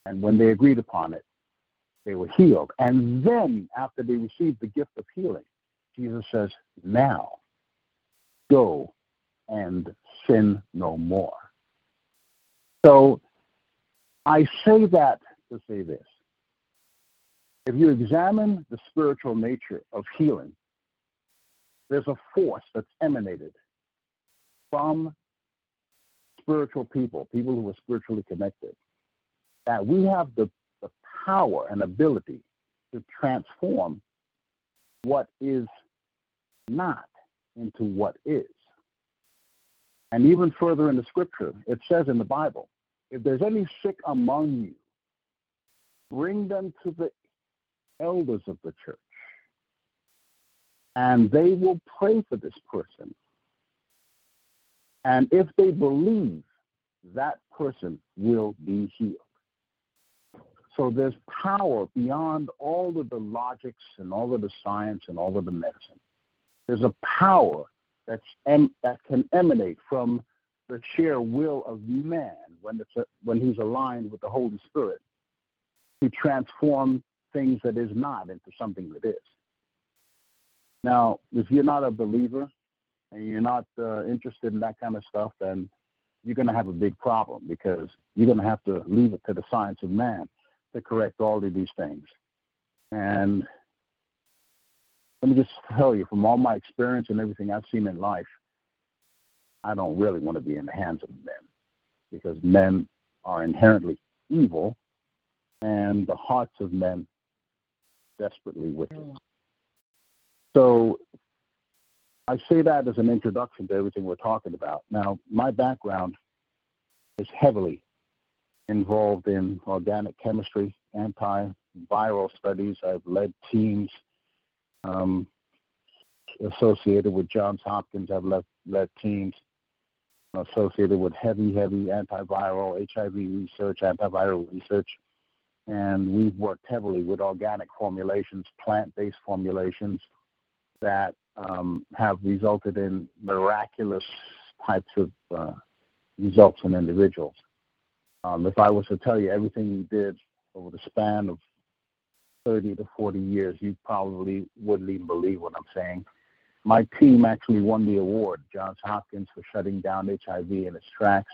And when they agreed upon it, they were healed. And then, after they received the gift of healing, Jesus says, now go and sin no more. So I say that to say this. If you examine the spiritual nature of healing, there's a force that's emanated from spiritual people, people who are spiritually connected, that we have the, the power and ability to transform what is not into what is. And even further in the scripture, it says in the Bible, if there's any sick among you, bring them to the elders of the church, and they will pray for this person. And if they believe, that person will be healed. So there's power beyond all of the logics and all of the science and all of the medicine. There's a power that's em- that can emanate from the sheer will of man when when he's aligned with the Holy Spirit to transform things that is not into something that is. Now, if you're not a believer and you're not uh, interested in that kind of stuff, then you're going to have a big problem because you're going to have to leave it to the science of man to correct all of these things. And let me just tell you, from all my experience and everything I've seen in life, I don't really want to be in the hands of men because men are inherently evil and the hearts of men desperately wicked. So I say that as an introduction to everything we're talking about. Now, my background is heavily involved in organic chemistry, antiviral studies. I've led teams um, associated with Johns Hopkins. I've led, led teams associated with heavy, heavy antiviral HIV research, antiviral research. And we've worked heavily with organic formulations, plant based formulations that um, have resulted in miraculous types of uh, results in individuals. Um, if I was to tell you everything we did over the span of 30 to 40 years, you probably wouldn't even believe what I'm saying. My team actually won the award, Johns Hopkins, for shutting down HIV in its tracks,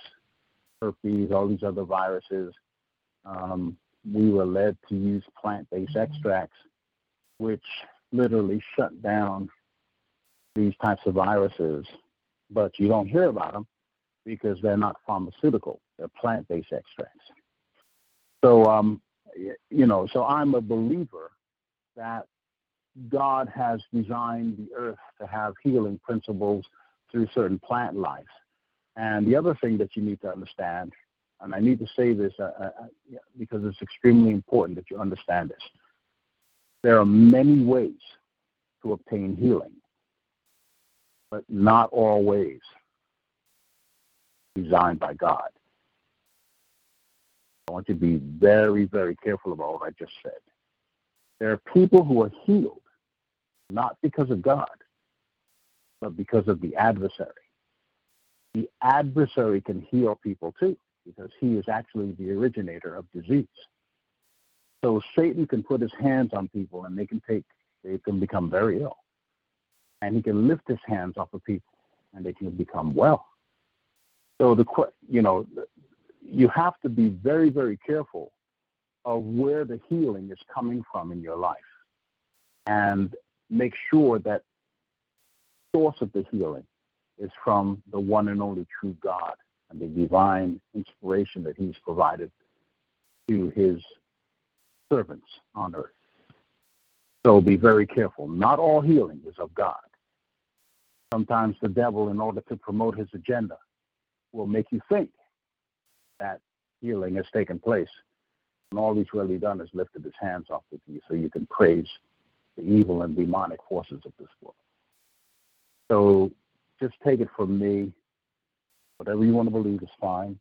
herpes, all these other viruses. Um, we were led to use plant based extracts, which literally shut down these types of viruses, but you don't hear about them because they're not pharmaceutical, they're plant based extracts. So, um, you know, so I'm a believer that God has designed the earth to have healing principles through certain plant life. And the other thing that you need to understand, and I need to say this uh, uh, uh because it's extremely important that you understand this, there are many ways to obtain healing, but not all ways designed by God. I want you to be very, very careful about what I just said. There are people who are healed not because of God, but because of the adversary. The adversary can heal people too, because he is actually the originator of disease. So Satan can put his hands on people and they can take they can become very ill. And he can lift his hands off of people and they can become well. So the you know you have to be very very careful of where the healing is coming from in your life and make sure that source of the healing is from the one and only true God and the divine inspiration that he's provided to his servants on earth. So be very careful. Not all healing is of God. Sometimes the devil, in order to promote his agenda, will make you think that healing has taken place. And all he's really done is lifted his hands off of you so you can praise the evil and demonic forces of this world. So just take it from me. Whatever you want to believe is fine.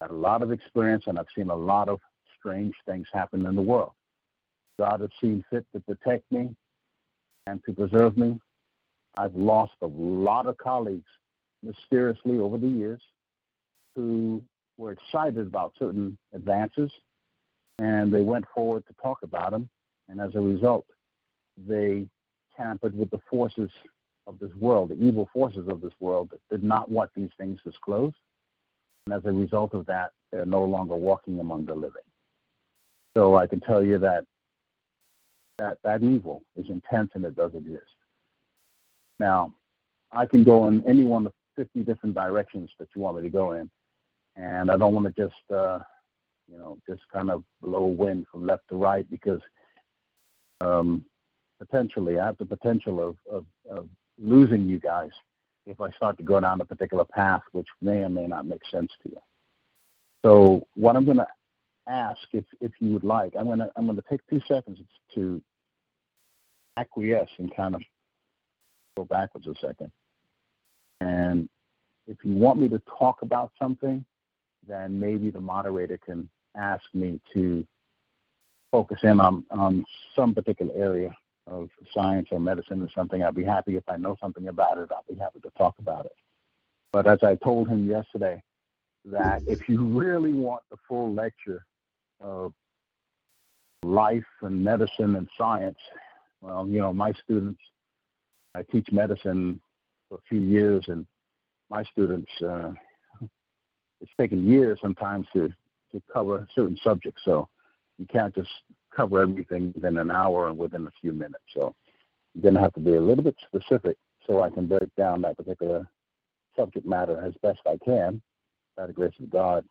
I've had a lot of experience and I've seen a lot of strange things happen in the world. God has seen fit to protect me and to preserve me I've lost a lot of colleagues mysteriously over the years who were excited about certain advances and they went forward to talk about them. And as a result, they tampered with the forces of this world, the evil forces of this world that did not want these things disclosed. And as a result of that, they're no longer walking among the living. So I can tell you that that, that evil is intense and it does exist. Now, I can go in any one of 50 different directions that you want me to go in. And I don't want to just, uh, you know, just kind of blow wind from left to right because um, potentially I have the potential of, of, of losing you guys if I start to go down a particular path, which may or may not make sense to you. So what I'm going to ask, if if you would like, I'm to I'm to take two seconds to acquiesce and kind of go backwards a second. And if you want me to talk about something, then maybe the moderator can ask me to focus in on, on some particular area of science or medicine or something, I'd be happy if I know something about it. I'll be happy to talk about it. But as I told him yesterday, that if you really want the full lecture of life and medicine and science, well, you know, my students, I teach medicine for a few years, and my students, uh, it's taken years sometimes to to cover certain subjects. So you can't just cover everything within an hour and within a few minutes. So you're going to have to be a little bit specific so I can break down that particular subject matter as best I can, by the grace of God,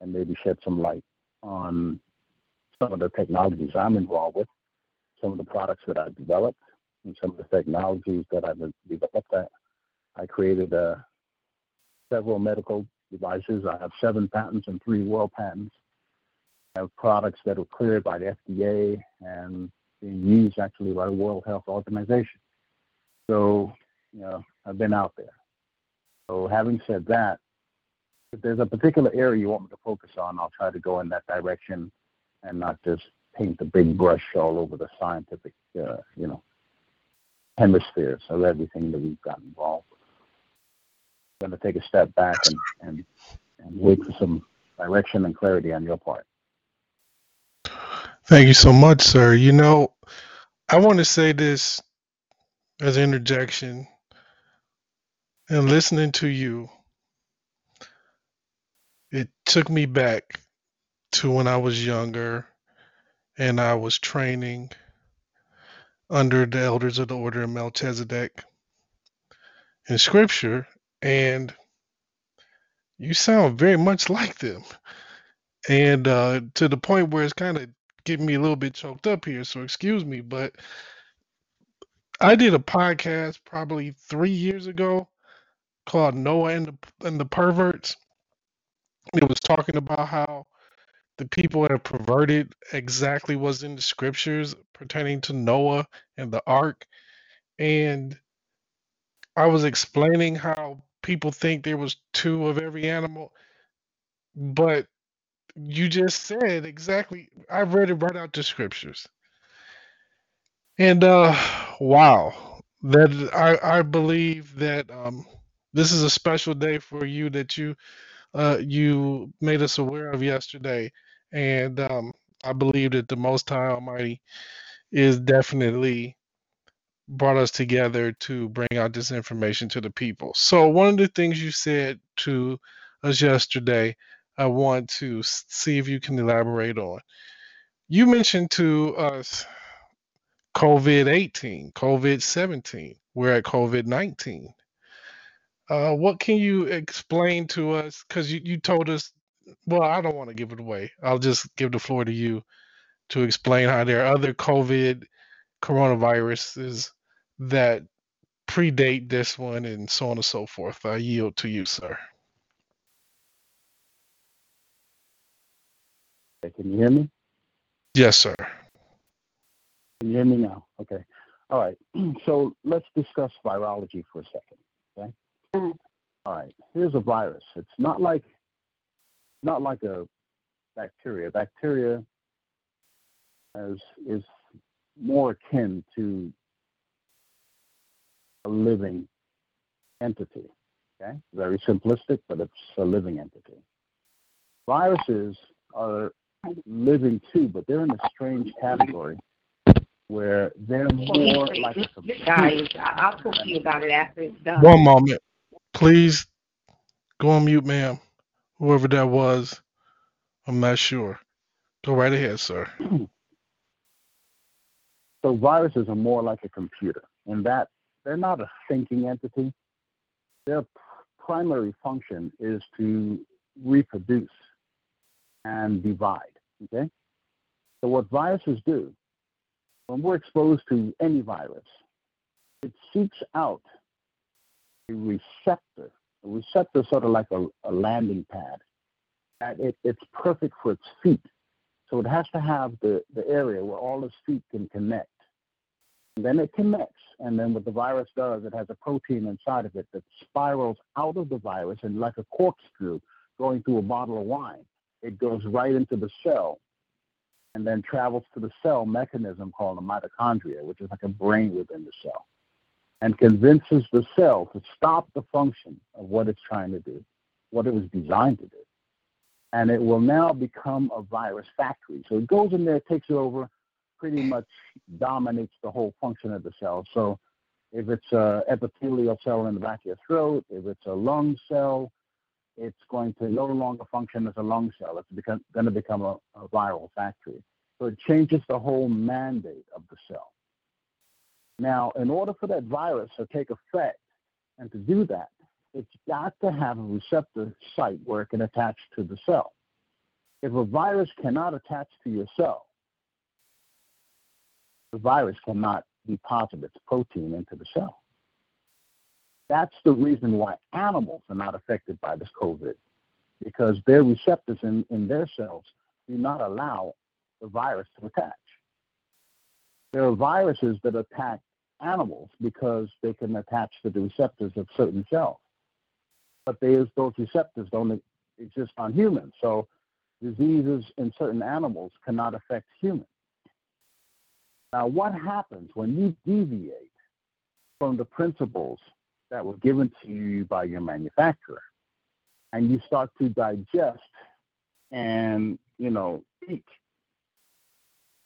and maybe shed some light on some of the technologies I'm involved with, some of the products that I've developed, and some of the technologies that I've developed. I, I created uh, several medical devices. I have seven patents and three world patents I have products that are cleared by the FDA and being used actually by the World Health Organization. So, you know, I've been out there. So, having said that, if there's a particular area you want me to focus on, I'll try to go in that direction and not just paint the big brush all over the scientific, uh, you know, hemispheres of everything that we've got involved. I'm going to take a step back and, and, and wait for some direction and clarity on your part. Thank you so much, sir. You know, I want to say this as an interjection. And listening to you, it took me back to when I was younger and I was training under the elders of the order of Melchizedek in scripture. And you sound very much like them. And uh, to the point where it's kind of getting me a little bit choked up here, so excuse me. But I did a podcast probably three years ago called Noah and the and the Perverts. It was talking about how the people have perverted exactly what's in the scriptures pertaining to Noah and the ark. And I was explaining how people think there was two of every animal, but you just said exactly. I've read it right out the scriptures, and uh, wow, that I I believe that um this is a special day for you that you uh you made us aware of yesterday, and um I believe that the Most High Almighty is definitely brought us together to bring out this information to the people. So one of the things you said to us yesterday I want to see if you can elaborate on. You mentioned to us COVID 18, COVID 17. We're at COVID 19. Uh, what can you explain to us? Because you, you told us, well, I don't want to give it away. I'll just give the floor to you to explain how there are other COVID coronaviruses that predate this one and so on and so forth. I yield to you, sir. Can you hear me? Yes, sir. Can you hear me now? Okay. All right. So let's discuss virology for a second. Okay. All right. Here's a virus. It's not like not like a bacteria. Bacteria is is more akin to a living entity. Okay, very simplistic, but it's a living entity. Viruses are living too, but they're in a strange category where they're more like a computer. Guys, I'll talk to you about it after it's done. One moment. Please go on mute, ma'am. Whoever that was, I'm not sure. Go right ahead, sir. So viruses are more like a computer in that they're not a thinking entity. Their primary function is to reproduce and divide. Okay? So what viruses do, when we're exposed to any virus, it seeks out receptor. A receptor sort of like a, a landing pad. It, it's perfect for its feet. So it has to have the, the area where all its feet can connect. And then it connects, and then what the virus does, it has a protein inside of it that spirals out of the virus and like a corkscrew going through a bottle of wine. It goes right into the cell and then travels to the cell mechanism called the mitochondria, which is like a brain within the cell, and convinces the cell to stop the function of what it's trying to do, what it was designed to do. And it will now become a virus factory. So it goes in there, takes it over, pretty much dominates the whole function of the cell. So if it's an epithelial cell in the back of your throat, if it's a lung cell, it's going to no longer function as a lung cell. It's become, going to become a, a viral factory. So it changes the whole mandate of the cell. Now, in order for that virus to take effect and to do that, it's got to have a receptor site where it can attach to the cell. If a virus cannot attach to your cell, the virus cannot deposit its protein into the cell. That's the reason why animals are not affected by this COVID, because their receptors in, in their cells do not allow the virus to attach. There are viruses that attack animals because they can attach to the receptors of certain cells, but there's, those receptors don't exist on humans. So diseases in certain animals cannot affect humans. Now, what happens when you deviate from the principles that were given to you by your manufacturer and you start to digest and, you know, eat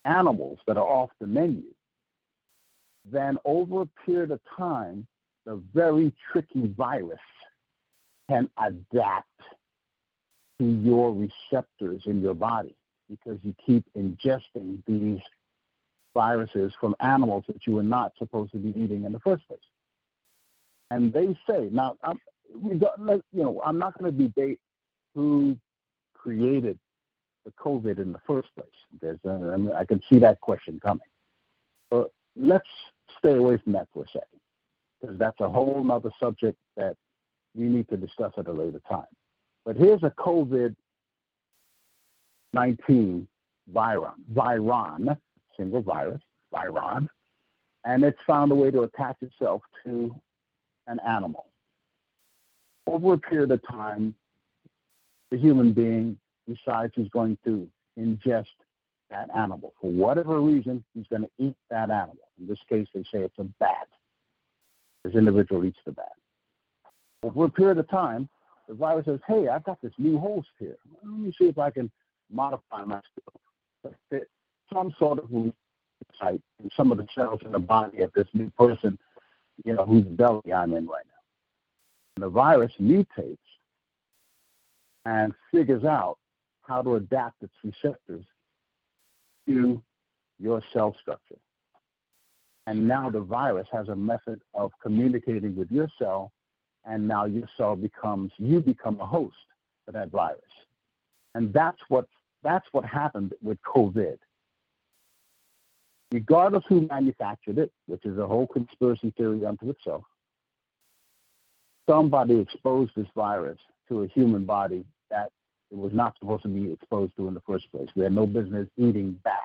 animals that are off the menu, then over a period of time, the very tricky virus can adapt to your receptors in your body because you keep ingesting these viruses from animals that you were not supposed to be eating in the first place. And they say, now, I'm, you know, I'm not going to debate who created the COVID in the first place. There's, uh, mean, I can see that question coming. But let's stay away from that for a second, because that's a whole other subject that we need to discuss at a later time. But here's a COVID 19 viron, viron, single virus, viron, and it's found a way to attach itself to an animal. Over a period of time, the human being decides he's going to ingest that animal. For whatever reason, he's going to eat that animal. In this case, they say it's a bat. This individual eats the bat. Over a period of time, the virus says, hey, I've got this new host here. Let me see if I can modify my to fit some sort of site in some of the cells in the body of this new person, you know, whose belly I'm in right now. And the virus mutates and figures out how to adapt its receptors to your cell structure. And now the virus has a method of communicating with your cell, and now your cell becomes, you become a host for that virus. And that's what, that's what happened with COVID. Regardless who manufactured it, which is a whole conspiracy theory unto itself, somebody exposed this virus to a human body that it was not supposed to be exposed to in the first place. We had no business eating bats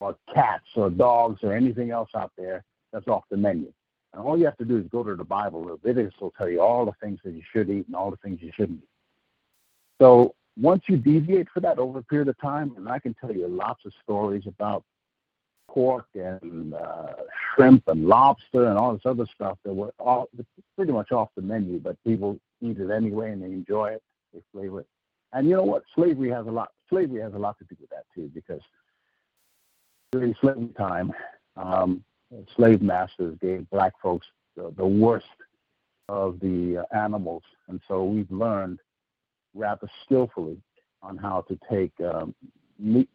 or cats or dogs or anything else out there that's off the menu. And all you have to do is go to the Bible. Leviticus will tell you all the things that you should eat and all the things you shouldn't eat. So once you deviate for that over a period of time, and I can tell you lots of stories about pork and uh, shrimp and lobster and all this other stuff that were all pretty much off the menu, but people eat it anyway and they enjoy it, they flavor it. And you know what? Slavery has a lot. Slavery has a lot to do with that too, because during slavery time, um, slave masters gave black folks the, the worst of the uh, animals, and so we've learned rather skillfully on how to take um, meat,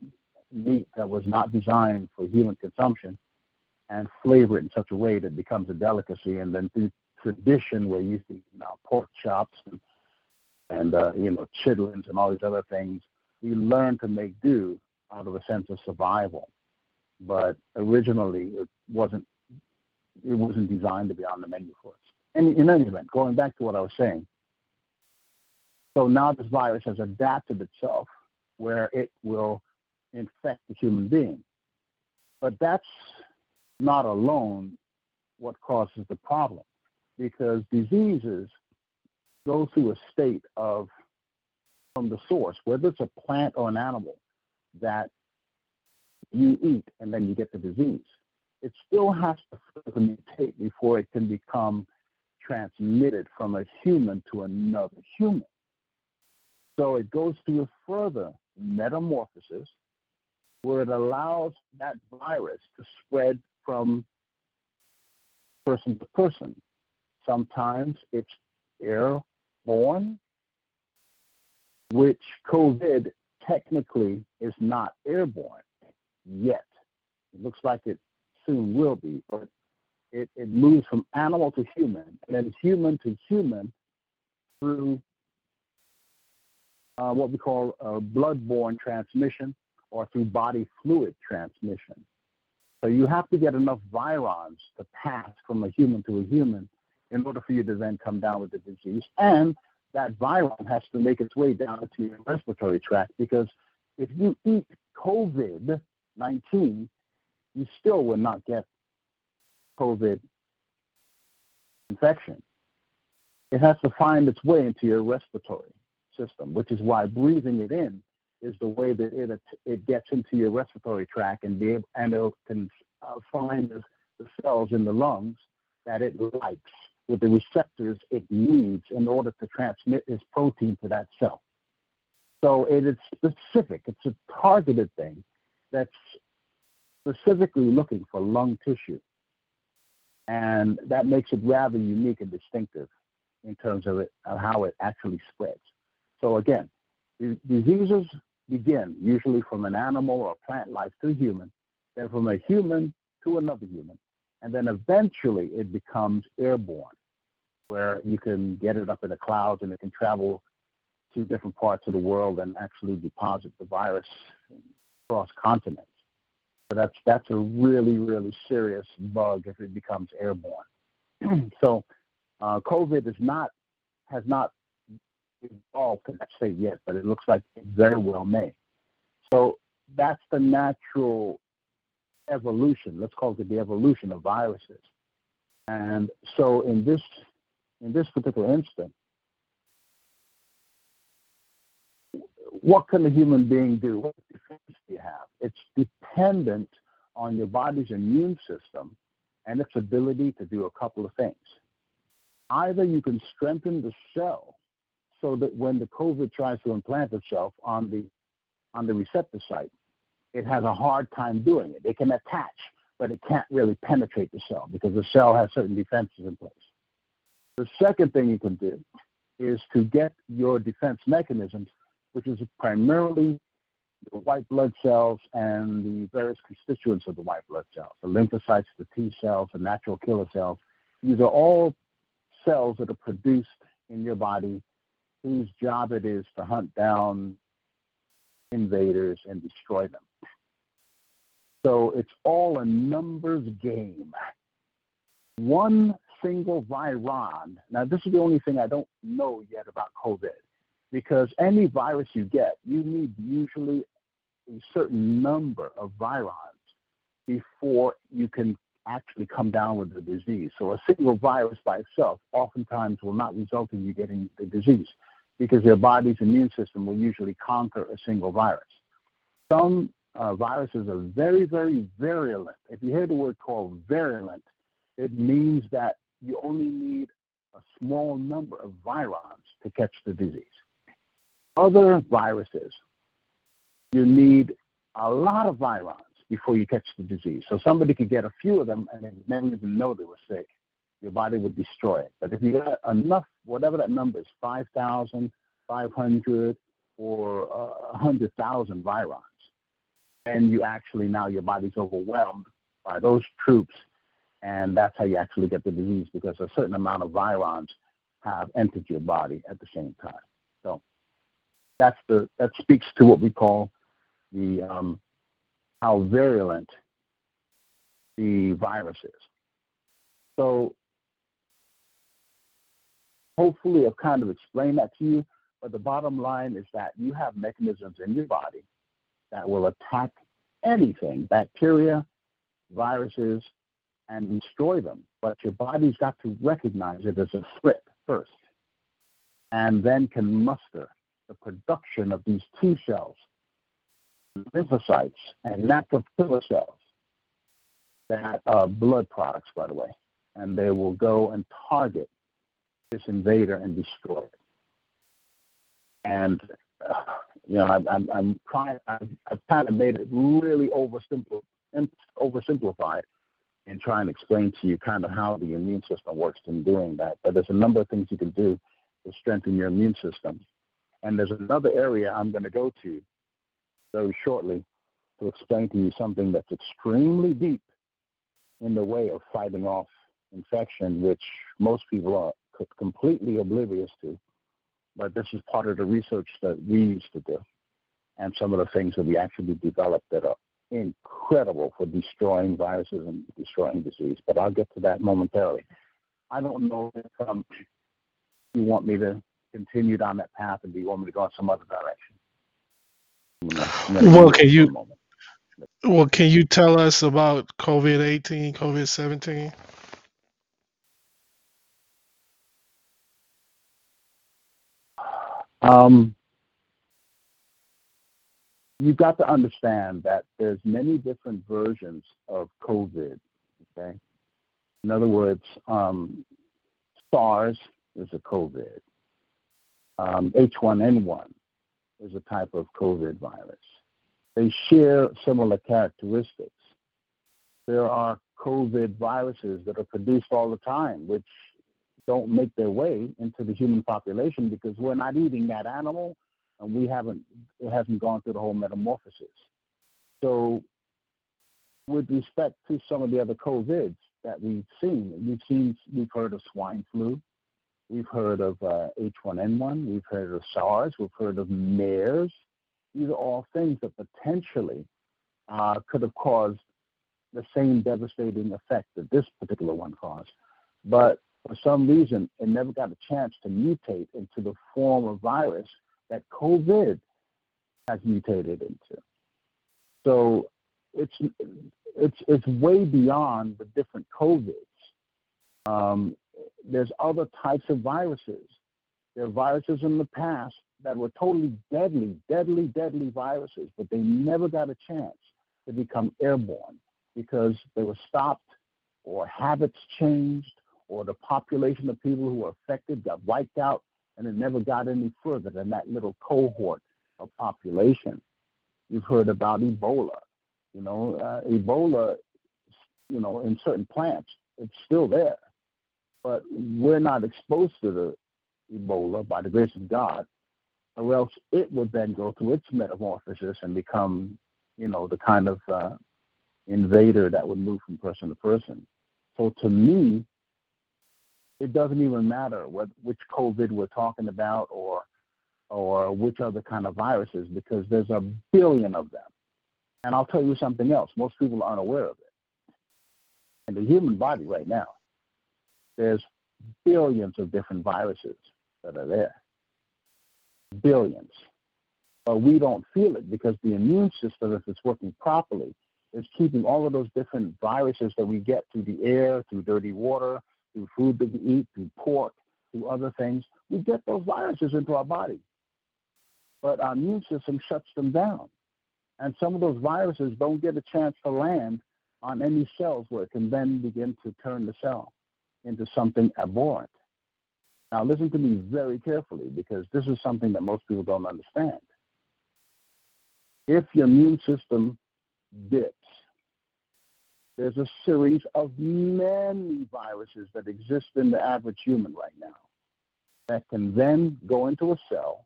meat that was not designed for human consumption and flavor it in such a way that it becomes a delicacy. And then through tradition, we're using now pork chops and, and uh, you know chitlins and all these other things. We learn to make do out of a sense of survival, but originally it wasn't it wasn't designed to be on the menu for us. And in any event, going back to what I was saying, so now this virus has adapted itself where it will infect the human being. But that's not alone what causes the problem because diseases go through a state of from the source, whether it's a plant or an animal that you eat and then you get the disease. It still has to mutate before it can become transmitted from a human to another human. So it goes through a further metamorphosis where it allows that virus to spread from person to person. Sometimes it's airborne, which COVID technically is not airborne yet. It looks like it soon will be, but it, it moves from animal to human and then human to human through uh, what we call a bloodborne transmission or through body fluid transmission. So you have to get enough virons to pass from a human to a human in order for you to then come down with the disease. And that viron has to make its way down into your respiratory tract because if you eat COVID 19, you still will not get COVID infection. It has to find its way into your respiratory system, which is why breathing it in is the way that it it gets into your respiratory tract and be able, and it can uh, find the, the cells in the lungs that it likes with the receptors it needs in order to transmit its protein to that cell. So it is specific. It's a targeted thing that's specifically looking for lung tissue. And that makes it rather unique and distinctive in terms of, it, of how it actually spreads. So again, diseases begin usually from an animal or plant life to human, then from a human to another human, and then eventually it becomes airborne, where you can get it up in the clouds and it can travel to different parts of the world and actually deposit the virus across continents. So that's that's a really really serious bug if it becomes airborne. so uh, COVID is not has not evolved to that state yet, but it looks like it very well may. So that's the natural evolution. Let's call it the evolution of viruses. And so in this in this particular instance, what can a human being do? What defense do you have? It's dependent on your body's immune system and its ability to do a couple of things. Either you can strengthen the cell so that when the COVID tries to implant itself on the on the receptor site, it has a hard time doing it. It can attach, but it can't really penetrate the cell because the cell has certain defenses in place. The second thing you can do is to get your defense mechanisms, which is primarily the white blood cells and the various constituents of the white blood cells, the lymphocytes, the T cells, the natural killer cells. These are all cells that are produced in your body whose job it is to hunt down invaders and destroy them. So it's all a numbers game. One single viron, now this is the only thing I don't know yet about COVID, because any virus you get, you need usually a certain number of virons before you can actually come down with the disease. So a single virus by itself oftentimes will not result in you getting the disease because your body's immune system will usually conquer a single virus. Some uh, viruses are very, very virulent. If you hear the word called virulent, it means that you only need a small number of virons to catch the disease. Other viruses, you need a lot of virons before you catch the disease. So somebody could get a few of them and then never even know they were sick. Your body would destroy it. But if you got enough, whatever that number is, 5,000, 500, or uh, 100,000 virons, and you actually now your body's overwhelmed by those troops, and that's how you actually get the disease because a certain amount of virons have entered your body at the same time. So that's the that speaks to what we call the um, how virulent the virus is. So hopefully I've kind of explained that to you, but the bottom line is that you have mechanisms in your body that will attack anything, bacteria, viruses, and destroy them. But your body's got to recognize it as a threat first, and then can muster the production of these T cells, lymphocytes, and natural killer cells that are blood products, by the way, and they will go and target this invader and destroy it. And uh, you know, I, I'm, I'm trying. I've, I've kind of made it really oversimplified, oversimplified, and try and explain to you kind of how the immune system works in doing that. But there's a number of things you can do to strengthen your immune system. And there's another area I'm going to go to very shortly to explain to you something that's extremely deep in the way of fighting off infection, which most people are completely oblivious to. But this is part of the research that we used to do and some of the things that we actually developed that are incredible for destroying viruses and destroying disease. But I'll get to that momentarily. I don't know if um, you want me to continue down that path and do you want me to go in some other direction? Well, can you well can you tell us about COVID eighteen, COVID seventeen? Um, you've got to understand that there's many different versions of COVID. Okay, in other words, um, SARS is a COVID. Um, H1N1 is a type of COVID virus. They share similar characteristics. There are COVID viruses that are produced all the time, which don't make their way into the human population because we're not eating that animal and we haven't it hasn't gone through the whole metamorphosis. So with respect to some of the other COVIDs that we've seen, we've seen we've heard of swine flu, we've heard of uh, H1N1, we've heard of SARS, we've heard of MERS. These are all things that potentially uh, could have caused the same devastating effect that this particular one caused. But for some reason, it never got a chance to mutate into the form of virus that COVID has mutated into. So it's it's it's way beyond the different COVIDs. Um, there's other types of viruses. There are viruses in the past that were totally deadly, deadly, deadly viruses, but they never got a chance to become airborne because they were stopped or habits changed or the population of people who were affected got wiped out and it never got any further than that little cohort of population. You've heard about Ebola. You know, uh, Ebola, you know, in certain plants, it's still there. But we're not exposed to the Ebola by the grace of God, or else it would then go through its metamorphosis and become, you know, the kind of uh, invader that would move from person to person. So to me, it doesn't even matter what which COVID we're talking about or or which other kind of viruses because there's a billion of them. And I'll tell you something else. Most people aren't aware of it. In the human body right now, there's billions of different viruses that are there. Billions. But we don't feel it because the immune system, if it's working properly, is keeping all of those different viruses that we get through the air, through dirty water, through food that we eat, through pork, through other things, we get those viruses into our body. But our immune system shuts them down. And some of those viruses don't get a chance to land on any cells where it can then begin to turn the cell into something abhorrent. Now, listen to me very carefully because this is something that most people don't understand. If your immune system dips, there's a series of many viruses that exist in the average human right now that can then go into a cell,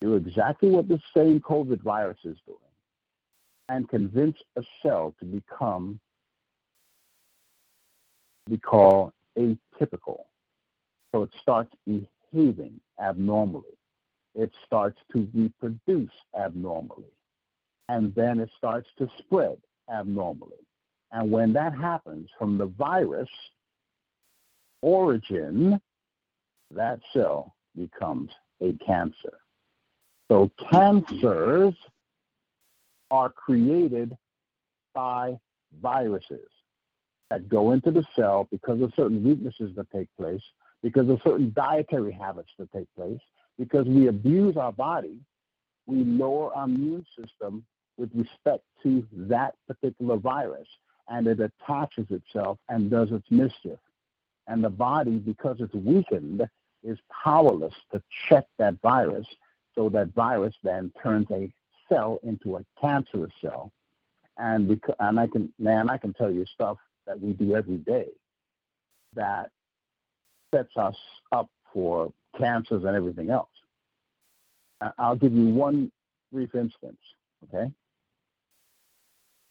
do exactly what the same COVID virus is doing, and convince a cell to become we call atypical. So it starts behaving abnormally. It starts to reproduce abnormally. And then it starts to spread abnormally. And when that happens from the virus origin, that cell becomes a cancer. So cancers are created by viruses that go into the cell because of certain weaknesses that take place, because of certain dietary habits that take place, because we abuse our body, we lower our immune system with respect to that particular virus, and it attaches itself and does its mischief. And the body, because it's weakened, is powerless to check that virus, so that virus then turns a cell into a cancerous cell. And because, and I can man, I can tell you stuff that we do every day that sets us up for cancers and everything else. I'll give you one brief instance, okay?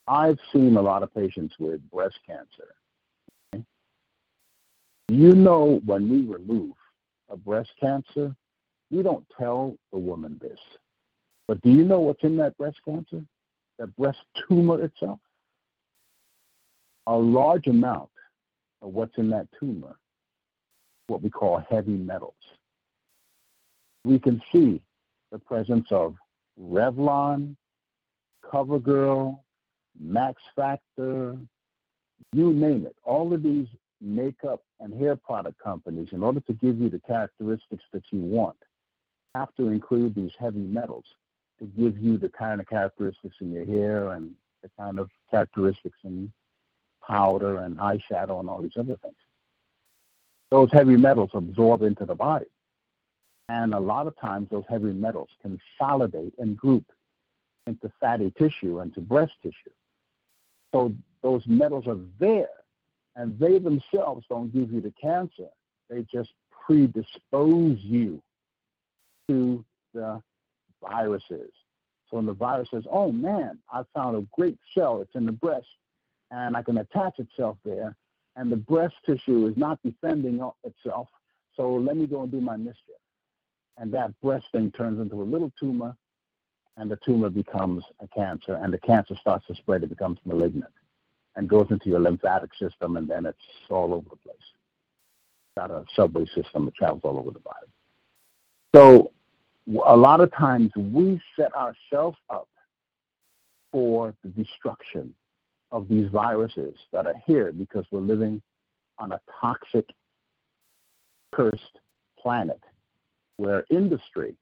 I've seen a lot of patients with breast cancer. Okay? You know, when we remove a breast cancer, we don't tell the woman this. But do you know what's in that breast cancer? That breast tumor itself? A large amount of what's in that tumor, what we call heavy metals. We can see the presence of Revlon, CoverGirl, Max Factor, you name it. All of these makeup and hair product companies, in order to give you the characteristics that you want, have to include these heavy metals to give you the kind of characteristics in your hair and the kind of characteristics in powder and eyeshadow and all these other things. Those heavy metals absorb into the body. And a lot of times those heavy metals consolidate and group into fatty tissue and to breast tissue. So those metals are there, and they themselves don't give you the cancer. They just predispose you to the viruses. So when the virus says, oh man, I found a great cell, it's in the breast, and I can attach itself there, and the breast tissue is not defending itself, so let me go and do my mischief. And that breast thing turns into a little tumor, and the tumor becomes a cancer, and the cancer starts to spread, it becomes malignant, and goes into your lymphatic system, and then it's all over the place. Got a subway system that travels all over the body. So a lot of times we set ourselves up for the destruction of these viruses that are here because we're living on a toxic, cursed planet where industry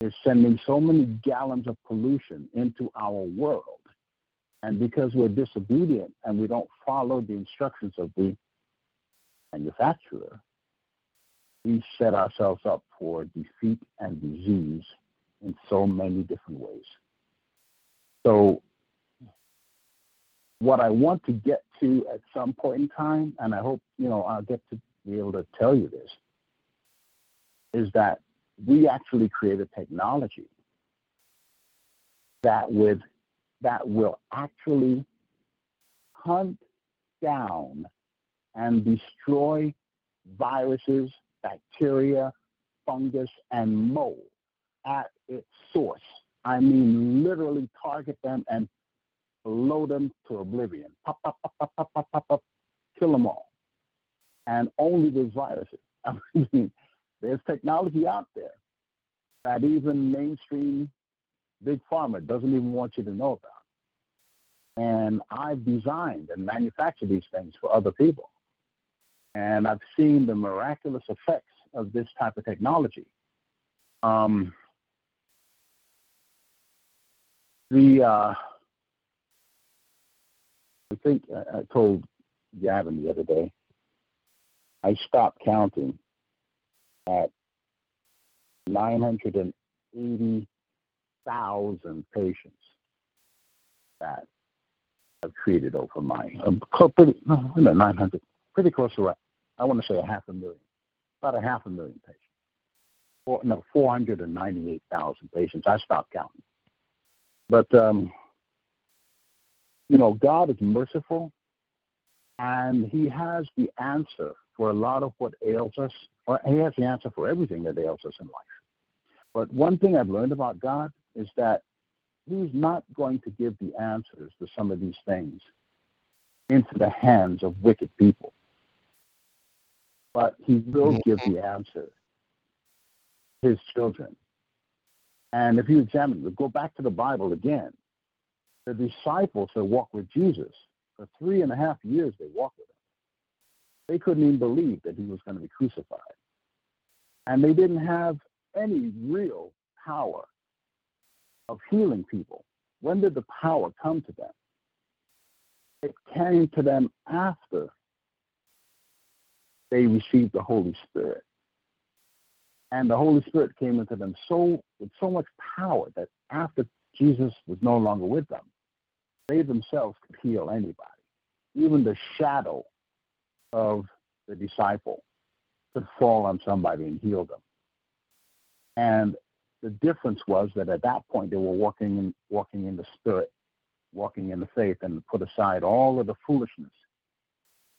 is sending so many gallons of pollution into our world. And because we're disobedient and we don't follow the instructions of the manufacturer, we set ourselves up for defeat and disease in so many different ways. So, what I want to get to at some point in time, and I hope you know I'll get to be able to tell you this, is that we actually created technology that would that will actually hunt down and destroy viruses bacteria, fungus, and mold at its source. I mean, literally target them and blow them to oblivion. Pop, pop, pop, pop, pop, pop, pop, pop, kill them all. And only with viruses. I mean, there's technology out there that even mainstream big pharma doesn't even want you to know about. And I've designed and manufactured these things for other people. And I've seen the miraculous effects of this type of technology. Um, The uh, I think I, I told Gavin the other day. I stopped counting at 980,000 patients that I've treated over my um, pretty no, 900, pretty close to. I want to say a half a million, about a half a million patients. Four, no, 498,000 patients. I stopped counting. But um, you know, God is merciful, and He has the answer for a lot of what ails us. Or he has the answer for everything that ails us in life. But one thing I've learned about God is that He's not going to give the answers to some of these things into the hands of wicked people. But He will mm-hmm. give the answer His children. And if you examine go back to the Bible again. The disciples that walked with Jesus for three and a half years, they walked with. They couldn't even believe that he was going to be crucified. And they didn't have any real power of healing people. When did the power come to them? It came to them after they received the Holy Spirit. And the Holy Spirit came into them so with so much power that after Jesus was no longer with them, they themselves could heal anybody. Even the shadow of the disciple could fall on somebody and heal them. And the difference was that at that point they were walking in walking in the spirit, walking in the faith, and put aside all of the foolishness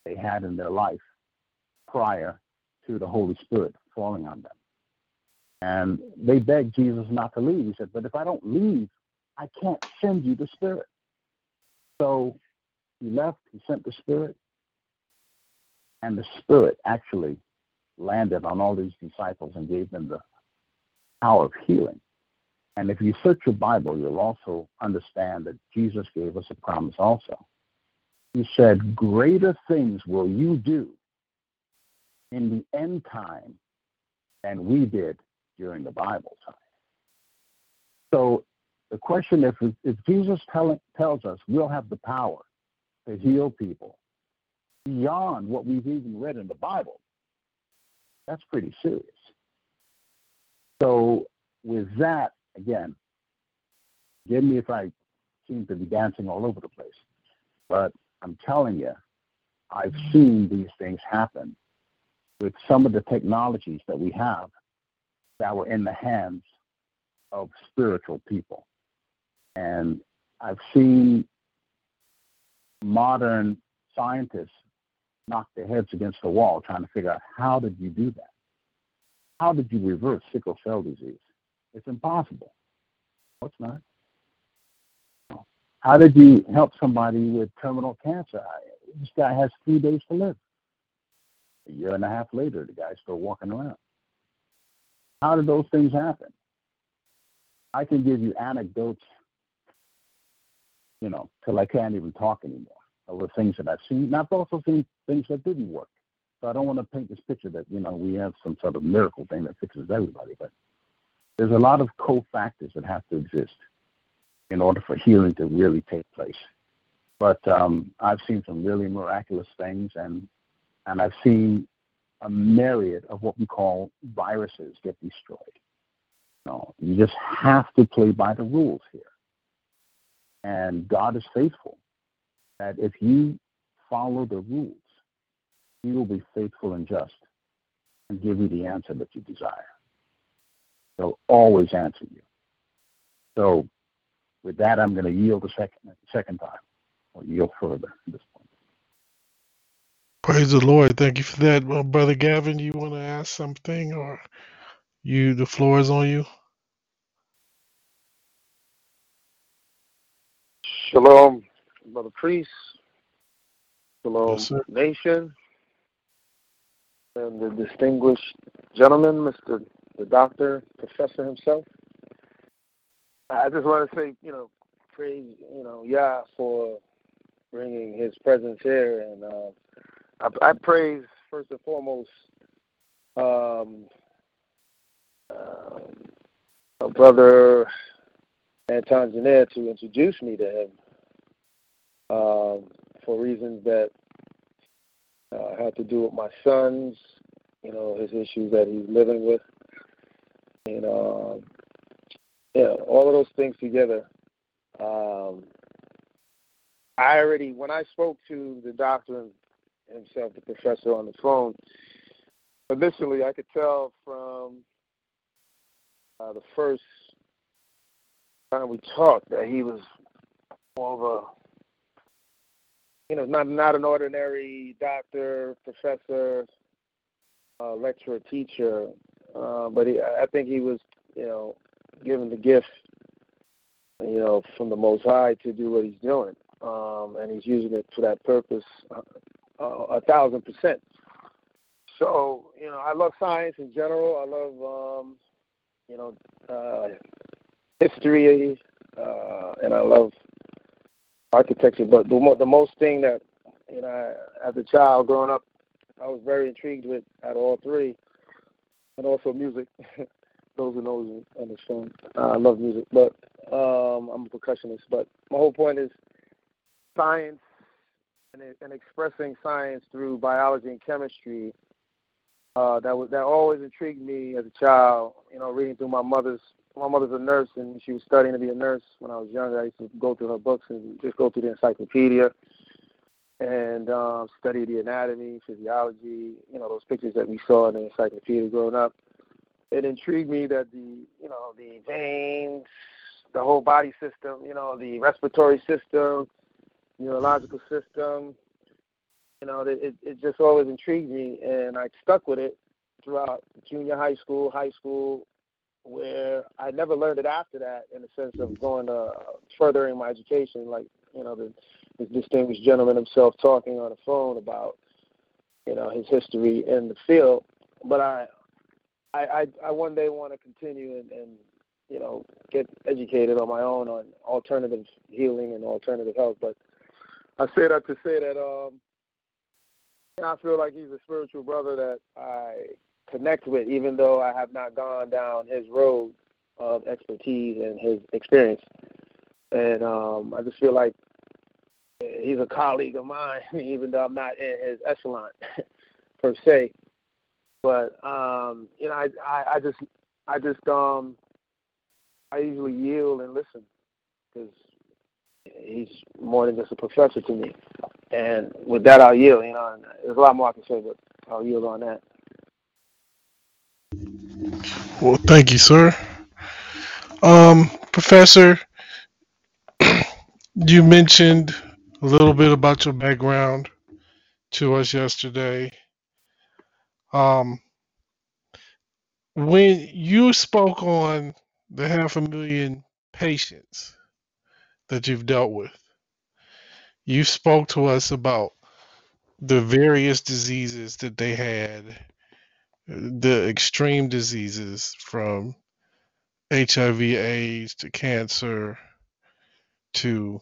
they had in their life prior to the Holy Spirit falling on them. And they begged Jesus not to leave. He said, But if I don't leave, I can't send you the Spirit. So he left, he sent the Spirit, and the Spirit actually landed on all these disciples and gave them the power of healing. And if you search your Bible, you'll also understand that Jesus gave us a promise also. He said, Greater things will you do in the end time than we did during the Bible time. So the question if if Jesus tell, tells us we'll have the power to heal people beyond what we've even read in the Bible, that's pretty serious. So with that, again, give me if I seem to be dancing all over the place, but I'm telling you, I've seen these things happen with some of the technologies that we have that were in the hands of spiritual people. And I've seen modern scientists knock their heads against the wall trying to figure out how did you do that? How did you reverse sickle cell disease? It's impossible. It's not. How did you help somebody with terminal cancer? This guy has three days to live. A year and a half later, the guy's still walking around. How did those things happen? I can give you anecdotes, you know, till I can't even talk anymore the things that I've seen. And I've also seen things that didn't work. So I don't want to paint this picture that, you know, we have some sort of miracle thing that fixes everybody. But there's a lot of cofactors that have to exist in order for healing to really take place. But um, I've seen some really miraculous things, and and I've seen a myriad of what we call viruses get destroyed. No, you just have to play by the rules here. And God is faithful. That if you follow the rules, He will be faithful and just and give you the answer that you desire. He'll always answer you. So, with that, I'm going to yield a second, second time, or yield further at this point. Praise the Lord. Thank you for that, well, brother Gavin. You want to ask something, or you? The floor is on you. Shalom, brother priest. Shalom, Yes, nation, and the distinguished gentleman, Mr. the doctor, professor himself. I just want to say, you know, praise, you know, Yah for bringing His presence here, and uh, I, I praise first and foremost um, uh, brother and Tanzania to introduce me to him for reasons that uh, had to do with my sons, you know, his issues that he's living with, and um, yeah, all of those things together. Um, I already, when I spoke to the doctor himself, the professor on the phone, initially I could tell from uh, the first time we talked that he was more of a, you know, not not an ordinary doctor, professor, uh, lecturer, teacher, uh, but he, I think he was, you know, given the gift, you know, from the Most High to do what he's doing, um, and he's using it for that purpose, uh, uh, a thousand percent. So, you know, I love science in general. I love, um, you know, uh, history, uh, and I love architecture. But the, the most thing that, you know, as a child growing up, I was very intrigued with at all three, and also music. Those who knows understand. Uh, I love music, but um, I'm a percussionist. But my whole point is science and, and expressing science through biology and chemistry. Uh, that was that always intrigued me as a child. You know, reading through my mother's my mother's a nurse and she was studying to be a nurse when I was younger. I used to go through her books and just go through the encyclopedia and um, study the anatomy, physiology. You know, those pictures that we saw in the encyclopedia growing up it intrigued me that the you know the veins, the whole body system, you know the respiratory system, neurological system, you know it it just always intrigued me, and I stuck with it throughout junior high school, high school, where I never learned it after that in the sense of going to furthering my education, like you know the this distinguished gentleman himself talking on the phone about you know his history in the field. But I I, I, I one day want to continue and, and you know get educated on my own on alternative healing and alternative health. But I say that to say that um, I feel like he's a spiritual brother that I connect with, even though I have not gone down his road of expertise and his experience. And um, I just feel like he's a colleague of mine, even though I'm not in his echelon per se. But um, you know, I, I I just I just um I usually yield and listen because he's more than just a professor to me. And with that, I'll yield. You know, there's a lot more I can say, but I'll yield on that. Well, thank you, sir. Um, Professor, you mentioned a little bit about your background to us yesterday. Um, when you spoke on the half a million patients that you've dealt with, you spoke to us about the various diseases that they had, the extreme diseases from HIV, AIDS to cancer to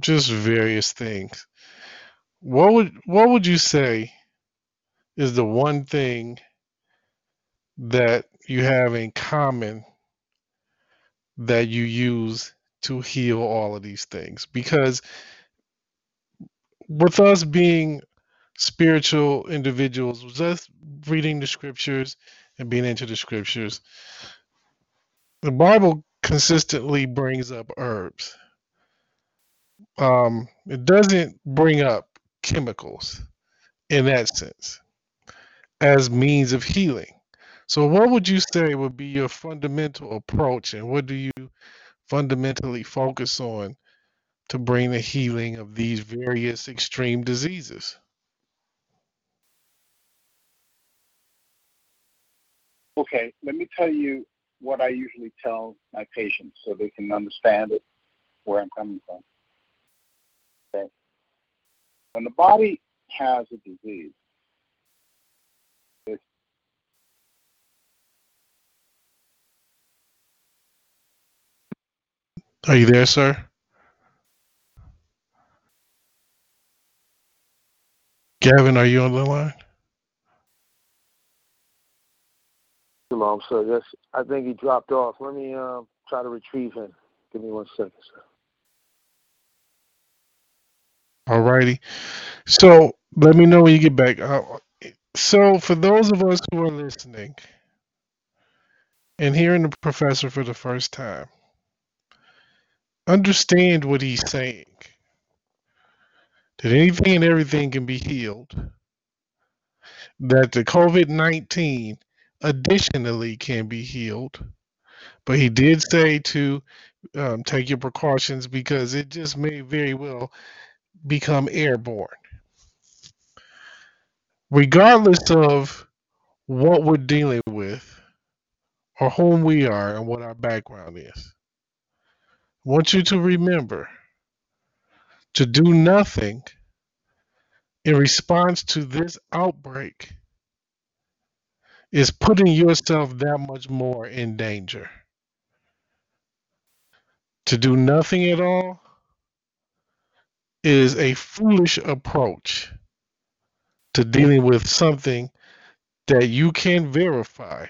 just various things. What would what would you say is the one thing that you have in common that you use to heal all of these things because with us being spiritual individuals just reading the scriptures and being into the scriptures the bible consistently brings up herbs um, it doesn't bring up chemicals in that sense as means of healing. So, what would you say would be your fundamental approach, and what do you fundamentally focus on to bring the healing of these various extreme diseases? Okay, let me tell you what I usually tell my patients so they can understand it, where I'm coming from. Okay. When the body has a disease, Are you there, sir? Gavin, are you on the line? Shalom, sir. Yes, I think he dropped off. Let me uh, try to retrieve him. Give me one second, sir. All righty. So let me know when you get back. Uh, so for those of us who are listening and hearing the professor for the first time, understand what he's saying. That anything and everything can be healed. That the COVID 19 additionally can be healed. But he did say to um, take your precautions because it just may very well become airborne. Regardless of what we're dealing with or whom we are and what our background is, I want you to remember to do nothing in response to this outbreak is putting yourself that much more in danger. To do nothing at all is a foolish approach to dealing with something that you can verify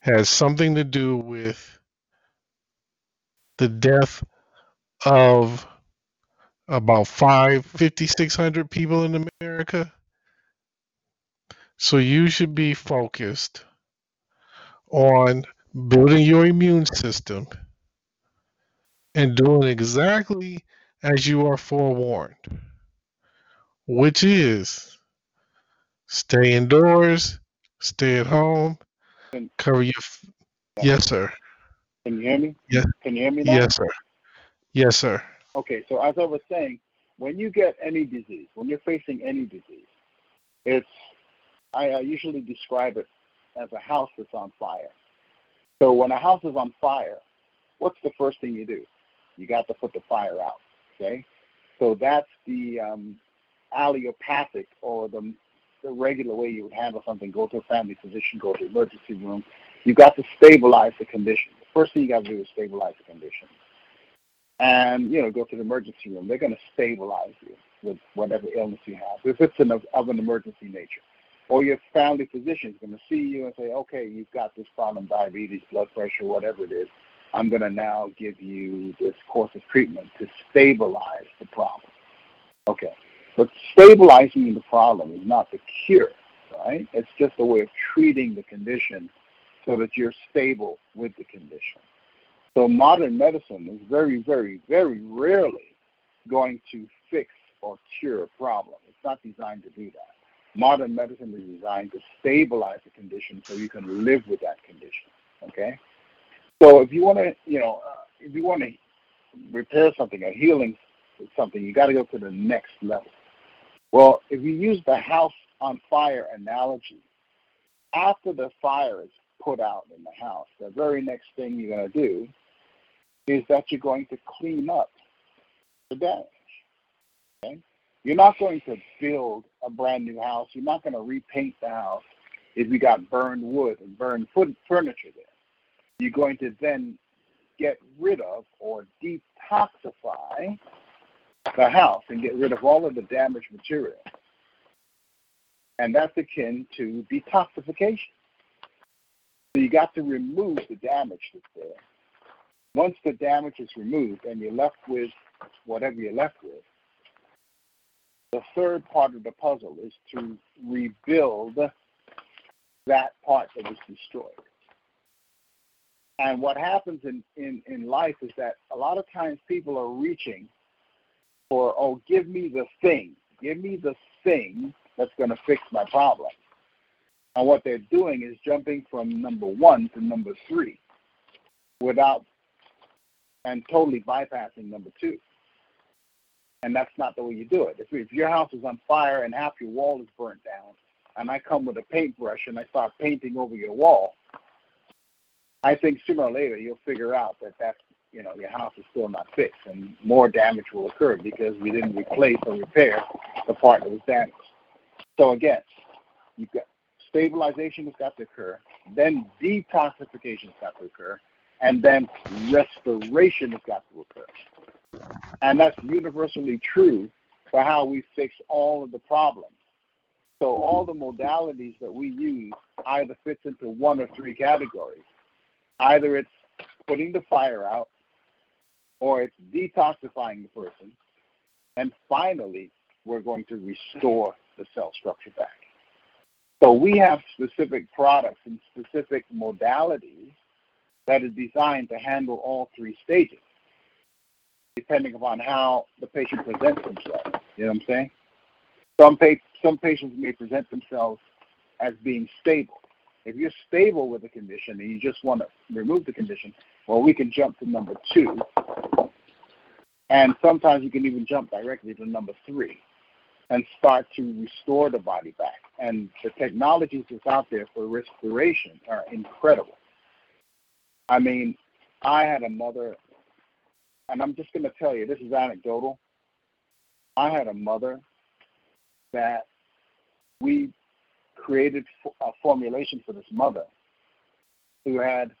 has something to do with the death of about five, 5,600 people in America. So you should be focused on building your immune system and doing exactly as you are forewarned, which is stay indoors, stay at home, Can, cover your. F- yes, sir. can you hear me? Yes, Can you hear me now? yes, sir. Yes, sir. Okay, so as I was saying, when you get any disease, when you're facing any disease, it's I uh, usually describe it as a house that's on fire. So when a house is on fire, what's the first thing you do? You got to put the fire out. Okay, so that's the um, allopathic or the the regular way you would handle something. Go to a family physician, go to the emergency room. You got to stabilize the condition. The first thing you got to do is stabilize the condition and you know go to the emergency room. They're going to stabilize you with whatever illness you have, if it's an, of an emergency nature. Or your family physician is going to see you and say, okay, you've got this problem, diabetes, blood pressure, whatever it is. I'm going to now give you this course of treatment to stabilize the problem. Okay, but stabilizing the problem is not the cure, right? It's just a way of treating the condition so that you're stable with the condition. So modern medicine is very, very, very rarely going to fix or cure a problem. It's not designed to do that. Modern medicine is designed to stabilize the condition so you can live with that condition. Okay. So if you want to, you know, uh, if you want to repair something, a healing something, you got to go to the next level. Well, if you use the house on fire analogy, after the fire is put out in the house, the very next thing you're going to do is that you're going to clean up the damage. Okay? You're not going to build a brand new house. You're not going to repaint the house if you got burned wood and burned furniture there. You're going to then get rid of or detoxify the house and get rid of all of the damaged material. And that's akin to detoxification. So you got to remove the damage that's there once the damage is removed and you're left with whatever you're left with, the third part of the puzzle is to rebuild that part that was destroyed. And what happens in, in, in life is that a lot of times people are reaching for, oh, give me the thing. Give me the thing that's going to fix my problem. And what they're doing is jumping from number one to number three without and totally bypassing number two. And that's not the way you do it. If, if your house is on fire and half your wall is burnt down, and I come with a paintbrush and I start painting over your wall, I think sooner or later you'll figure out that that's you know your house is still not fixed, and more damage will occur because we didn't replace or repair the part that was damaged. So again, you've got stabilization has got to occur, then detoxification has got to occur, and then restoration has got to occur. And that's universally true for how we fix all of the problems. So all the modalities that we use either fits into one or three categories. Either it's putting the fire out, or it's detoxifying the person, and finally, we're going to restore the cell structure back. So we have specific products and specific modalities that is designed to handle all three stages, depending upon how the patient presents themselves. You know what I'm saying? Some, pa- some patients may present themselves as being stable. If you're stable with a condition and you just want to remove the condition, well, we can jump to number two. And sometimes you can even jump directly to number three and start to restore the body back. And the technologies that's out there for respiration are incredible. I mean, I had a mother, and I'm just going to tell you, this is anecdotal. I had a mother that we created a formulation for this mother who had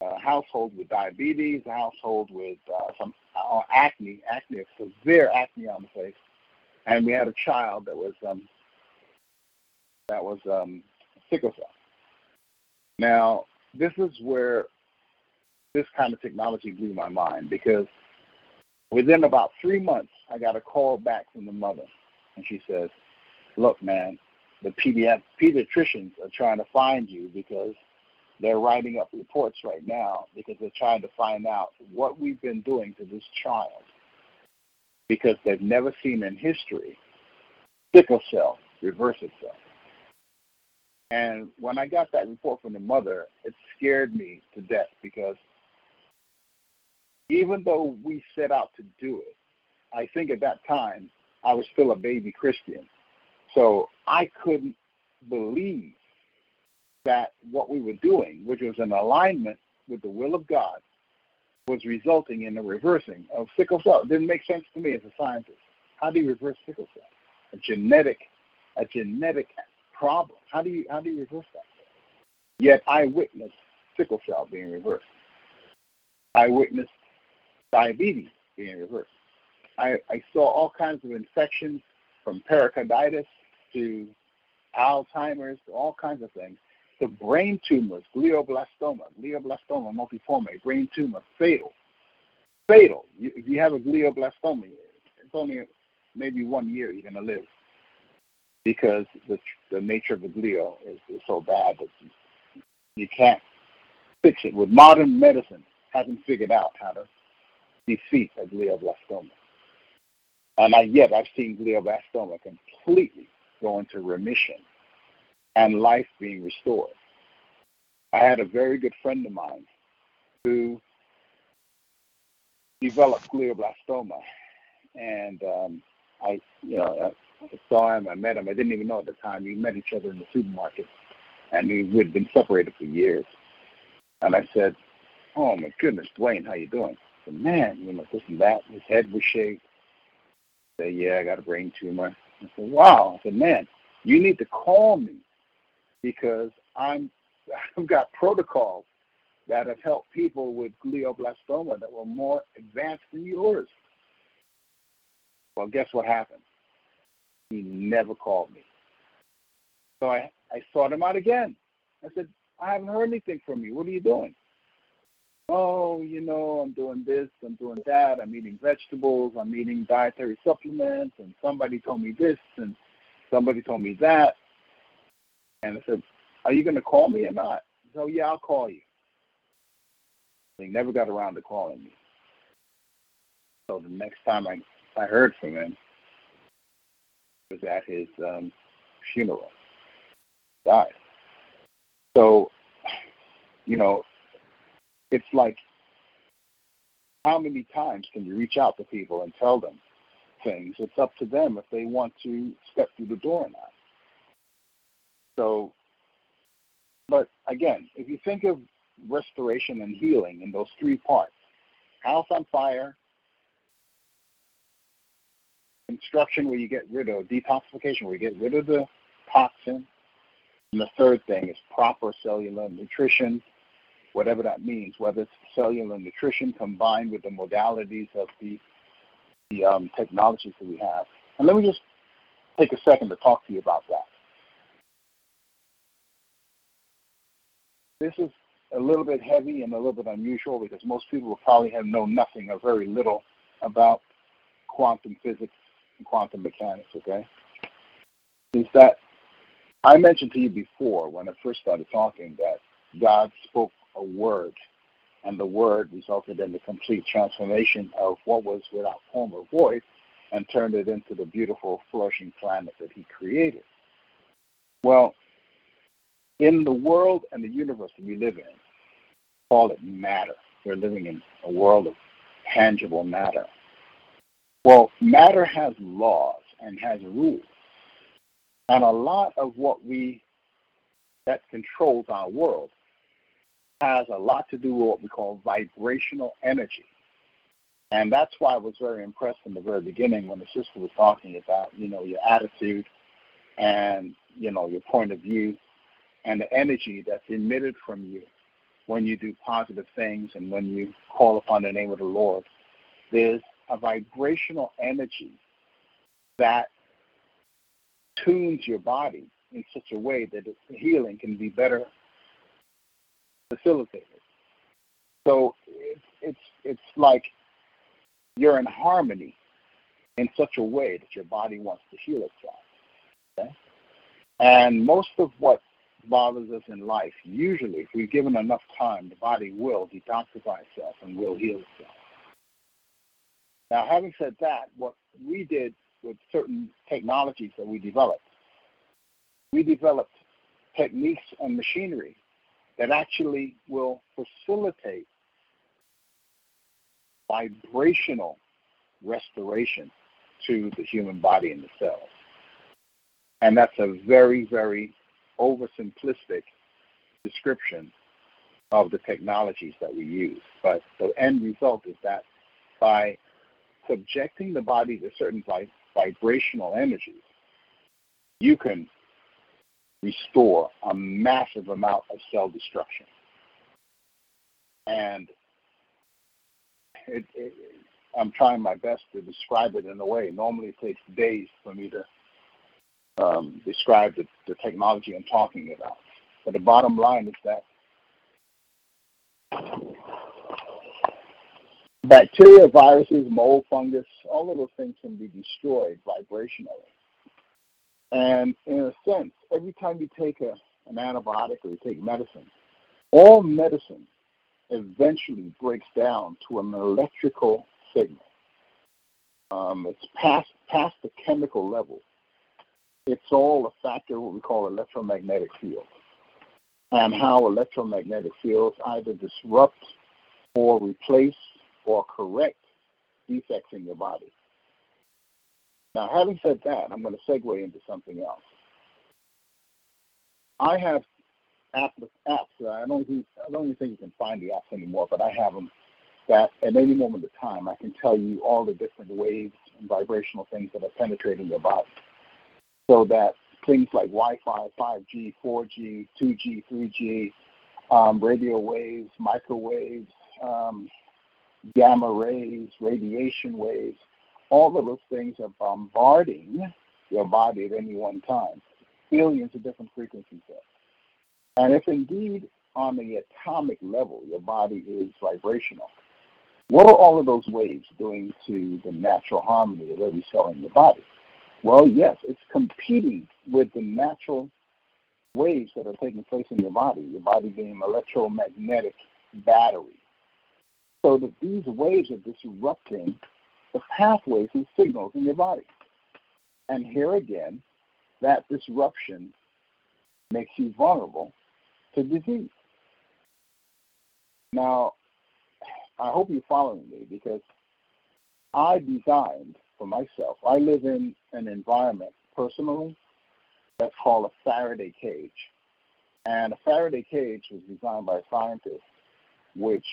a household with diabetes, a household with uh, some uh, acne, acne, severe acne on the face, and we had a child that was um, that was um, sickle cell. Now, this is where this kind of technology blew my mind because within about three months, I got a call back from the mother, and she says, "Look, man, the pediat- pediatricians are trying to find you because they're writing up reports right now because they're trying to find out what we've been doing to this child because they've never seen in history sickle cell reverse itself. And when I got that report from the mother, it scared me to death because even though we set out to do it, I think at that time I was still a baby Christian. So I couldn't believe that what we were doing, which was in alignment with the will of God, was resulting in the reversing of sickle cell. It didn't make sense to me as a scientist. How do you reverse sickle cell? A genetic, a genetic problem. How do you how do you reverse that? Yet I witnessed sickle cell being reversed. I witnessed diabetes being reversed. I, I saw all kinds of infections from pericarditis to Alzheimer's to all kinds of things to brain tumors, glioblastoma, glioblastoma multiforme, brain tumor, fatal. Fatal. You, if you have a glioblastoma, it's only maybe one year you're going to live because the, the nature of the glio is, is so bad that you, you can't fix it. With modern medicine, hasn't figured out how to defeat a glioblastoma. And I, yet I've seen glioblastoma completely go into remission and life being restored. I had a very good friend of mine who developed glioblastoma, and um, I, you know, I saw him, I met him. I didn't even know at the time. We met each other in the supermarket, and we had been separated for years. And I said, "Oh my goodness, Dwayne, how you doing?" Said, "Man, you know, this and that." His head was shaved. I said, "Yeah, I got a brain tumor." I said, "Wow." I said, "Man, you need to call me because I'm I've got protocols that have helped people with glioblastoma that were more advanced than yours. Well, guess what happened? He never called me. So I, I sought him out again. I said, I haven't heard anything from you. What are you doing? Oh, you know, I'm doing this, I'm doing that, I'm eating vegetables, I'm eating dietary supplements, and somebody told me this, and somebody told me that. And I said, Are you going to call me or not? So, yeah, I'll call you. They never got around to calling me. So the next time I, I heard from him was at his um, funeral. Died. So, you know, it's like how many times can you reach out to people and tell them things? It's up to them if they want to step through the door or not. So, but again, if you think of restoration and healing in those three parts house on fire, construction where you get rid of detoxification, where you get rid of the toxin, and the third thing is proper cellular nutrition, whatever that means, whether it's cellular nutrition combined with the modalities of the, the um, technologies that we have. And let me just take a second to talk to you about that. This is a little bit heavy and a little bit unusual because most people will probably have known nothing or very little about quantum physics and quantum mechanics, okay? Is that I mentioned to you before when I first started talking that God spoke a word, and the word resulted in the complete transformation of what was without form or void and turned it into the beautiful, flourishing planet that He created. Well, in the world and the universe that we live in, call it matter. We're living in a world of tangible matter. Well, matter has laws and has rules. And a lot of what we that controls our world has a lot to do with what we call vibrational energy. And that's why I was very impressed in the very beginning when the sister was talking about, you know, your attitude and, you know, your point of view and the energy that's emitted from you when you do positive things and when you call upon the name of the Lord. There's a vibrational energy that tunes your body in such a way that healing can be better facilitated. So it's it's it's like you're in harmony in such a way that your body wants to heal itself. Okay? And most of what bothers us in life, usually, if we're given enough time, the body will detoxify itself and will heal itself. Now, having said that, what we did with certain technologies that we developed. We developed techniques and machinery that actually will facilitate vibrational restoration to the human body and the cells. And that's a very, very oversimplistic description of the technologies that we use. But the end result is that by subjecting the body to certain vibrational energies, you can restore a massive amount of cell destruction. And it, it, I'm trying my best to describe it in a way. Normally, it takes days for me to um, describe the, the technology I'm talking about. But the bottom line is that Bacteria, viruses, mold, fungus, all of those things can be destroyed vibrationally. And in a sense, every time you take a, an antibiotic or you take medicine, all medicine eventually breaks down to an electrical signal. Um, it's past past the chemical level. It's all a factor of what we call electromagnetic field, and how electromagnetic fields either disrupt or replace or correct defects in your body. Now, having said that, I'm going to segue into something else. I have apps. apps I don't think I don't even think you can find the apps anymore, but I have them that at any moment of time I can tell you all the different waves and vibrational things that are penetrating your body, so that things like Wi-Fi, 5G, 4G, 2G, 3G, um, radio waves, microwaves, um, gamma rays, radiation waves, all of those things are bombarding your body at any one time, billions of different frequencies. And if indeed on the atomic level your body is vibrational, what are all of those waves doing to the natural harmony of every cell in your body? Well, yes, it's competing with the natural waves that are taking place in your body, your body being an electromagnetic battery so that these waves are disrupting the pathways and signals in your body. And here again, that disruption makes you vulnerable to disease. Now, I hope you're following me because I designed for myself, I live in an environment personally that's called a Faraday cage. And a Faraday cage was designed by a scientist which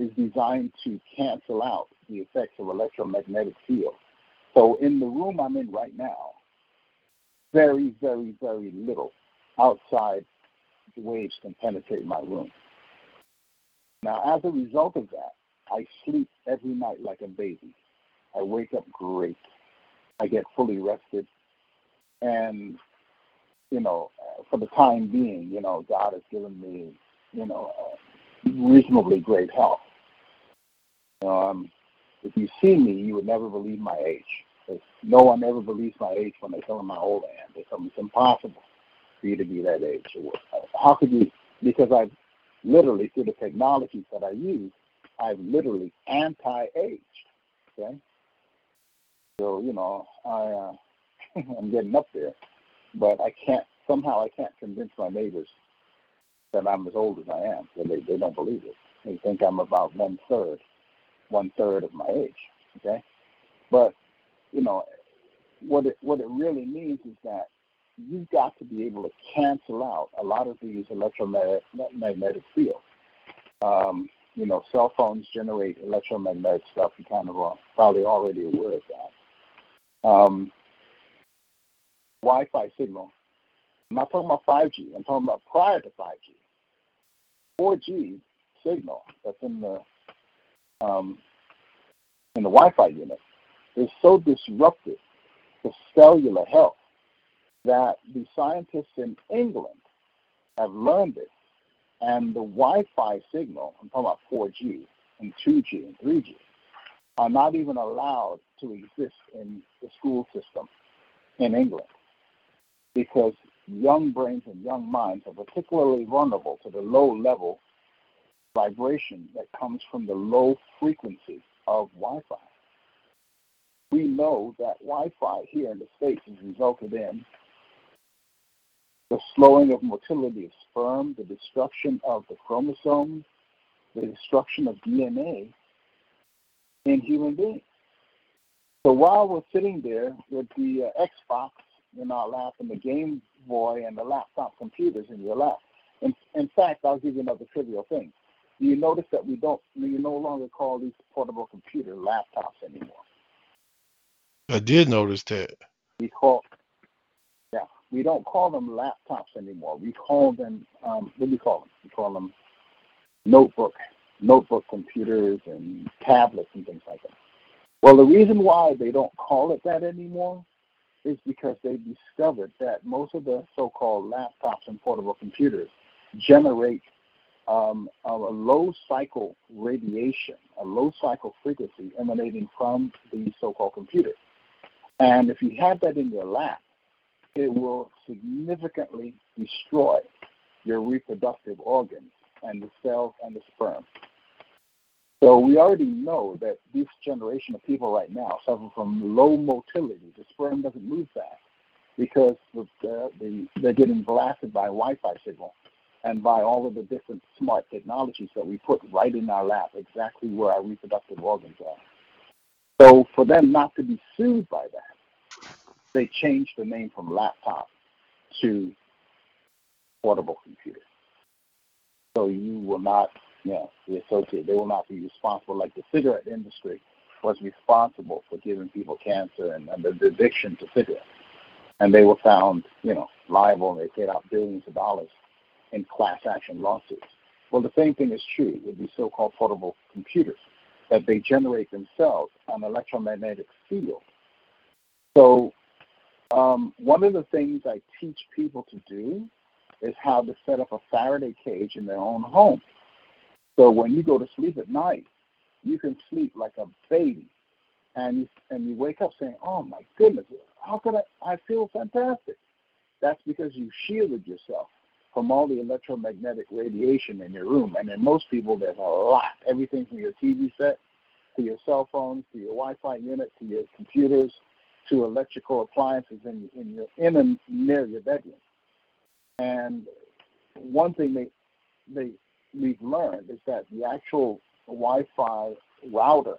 is designed to cancel out the effects of electromagnetic field. So in the room I'm in right now, very, very, very little outside waves can penetrate my room. Now, as a result of that, I sleep every night like a baby. I wake up great. I get fully rested. And, you know, for the time being, you know, God has given me you know, reasonably great health. Um, if you see me, you would never believe my age. No one ever believes my age when they tell them how old I am. They tell me it's impossible for you to be that age. How could you? Because I've literally, through the technologies that I use, I've literally anti-aged. Okay. So you know, I uh, I'm getting up there, but I can't somehow I can't convince my neighbors that I'm as old as I am. So they they don't believe it. They think I'm about one third, one third of my age. Okay, but you know, what it what it really means is that you've got to be able to cancel out a lot of these electromagnetic fields. Um, you know, cell phones generate electromagnetic stuff. You kind of are probably already aware of that. Um, Wi-Fi signal. I'm not talking about 5G. I'm talking about prior to 5G. 4G signal that's in the um, in the Wi-Fi unit is so disruptive to cellular health that the scientists in England have learned it, and the Wi-Fi signal, I'm talking about 4G and 2G and 3G, are not even allowed to exist in the school system in England. Because young brains and young minds are particularly vulnerable to the low level vibration that comes from the low frequency of Wi-Fi we know that Wi-Fi here in the States has resulted in the slowing of motility of sperm, the destruction of the chromosomes, the destruction of DNA in human beings. So while we're sitting there with the uh, Xbox in our lap and the Game Boy and the laptop computers in your lap, in, in fact, I'll give you another trivial thing. You notice that we don't, we no longer call these portable computer laptops anymore? I did notice that. We call, yeah, we don't call them laptops anymore. We call them, um, what do we call them? We call them notebook, notebook computers and tablets and things like that. Well, the reason why they don't call it that anymore is because they discovered that most of the so-called laptops and portable computers generate um, a low cycle radiation, a low cycle frequency emanating from the so-called computer. And if you have that in your lap, it will significantly destroy your reproductive organs and the cells and the sperm. So we already know that this generation of people right now suffer from low motility. The sperm doesn't move fast because the, the, they're getting blasted by Wi-Fi signal and by all of the different smart technologies that we put right in our lap, exactly where our reproductive organs are. So for them not to be sued by that, they changed the name from laptop to portable computer. So you will not, you know, be associated. They will not be responsible like the cigarette industry was responsible for giving people cancer and, and the addiction to cigarettes. And they were found, you know, liable and they paid out billions of dollars in class action lawsuits. Well, the same thing is true with these so-called portable computers that they generate themselves an electromagnetic field. So um, one of the things I teach people to do is how to set up a Faraday cage in their own home. So when you go to sleep at night, you can sleep like a baby, and you, and you wake up saying, "Oh my goodness, how could I? I feel fantastic." That's because you shielded yourself from all the electromagnetic radiation in your room. And in most people, there's a lot. Everything from your TV set to your cell phones to your Wi-Fi unit to your computers to electrical appliances in, in your in and near your bedroom. And one thing they they we've learned is that the actual Wi-Fi router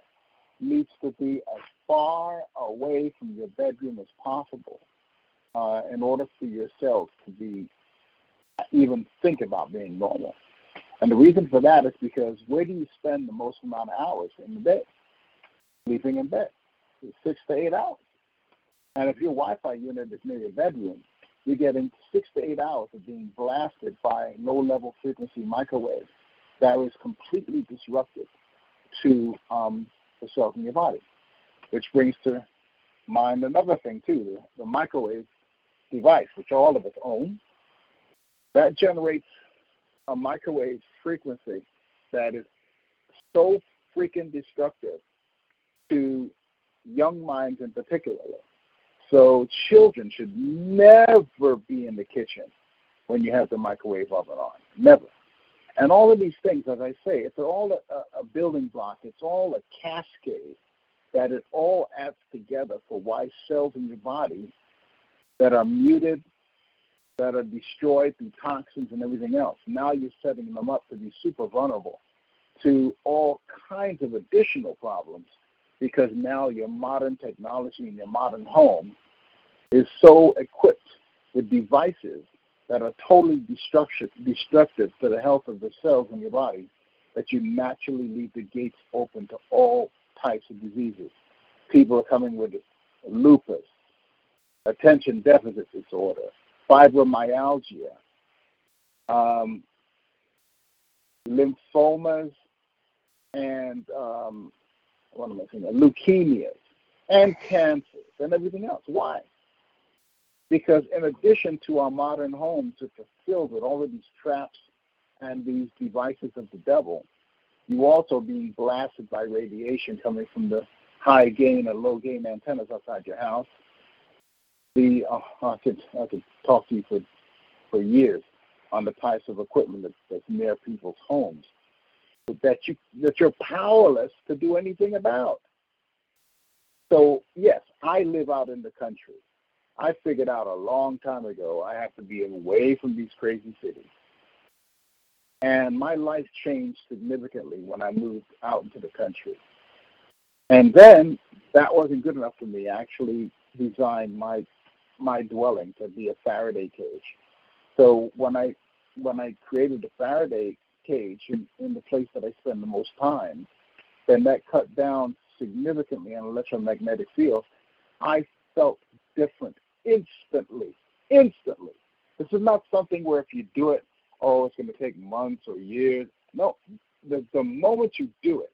needs to be as far away from your bedroom as possible uh, in order for your cells to be even think about being normal. And the reason for that is because where do you spend the most amount of hours in the day? Sleeping in bed, six to eight hours. And if your Wi-Fi unit is near your bedroom, you're getting six to eight hours of being blasted by low-level frequency microwaves that is completely disruptive to um, the cells in your body. Which brings to mind another thing too: the, the microwave device, which all of us own, that generates a microwave frequency that is so freaking destructive to young minds in particular. So children should never be in the kitchen when you have the microwave oven on. Never. And all of these things, as I say, it's all a, a building block. It's all a cascade that it all adds together for why cells in your body that are muted, that are destroyed through toxins and everything else. Now you're setting them up to be super vulnerable to all kinds of additional problems because now your modern technology in your modern home is so equipped with devices that are totally destructive, destructive to the health of the cells in your body that you naturally leave the gates open to all types of diseases. People are coming with lupus, attention deficit disorder, fibromyalgia, um, lymphomas, and um, what am I saying? Leukemias and cancers and everything else. Why? Because in addition to our modern homes, which are filled with all of these traps and these devices of the devil, you also being blasted by radiation coming from the high gain or low gain antennas outside your house. The uh, I could I could talk to you for for years on the types of equipment that, that's near people's homes but that you that you're powerless to do anything about. So yes, I live out in the country. I figured out a long time ago I have to be away from these crazy cities. And my life changed significantly when I moved out into the country. And then that wasn't good enough for me. I actually designed my my dwelling to be a Faraday cage. So when I when I created the Faraday cage in, in the place that I spend the most time, then that cut down significantly on electromagnetic field. I felt different instantly. Instantly. This is not something where if you do it, oh, it's going to take months or years. No, the, the moment you do it,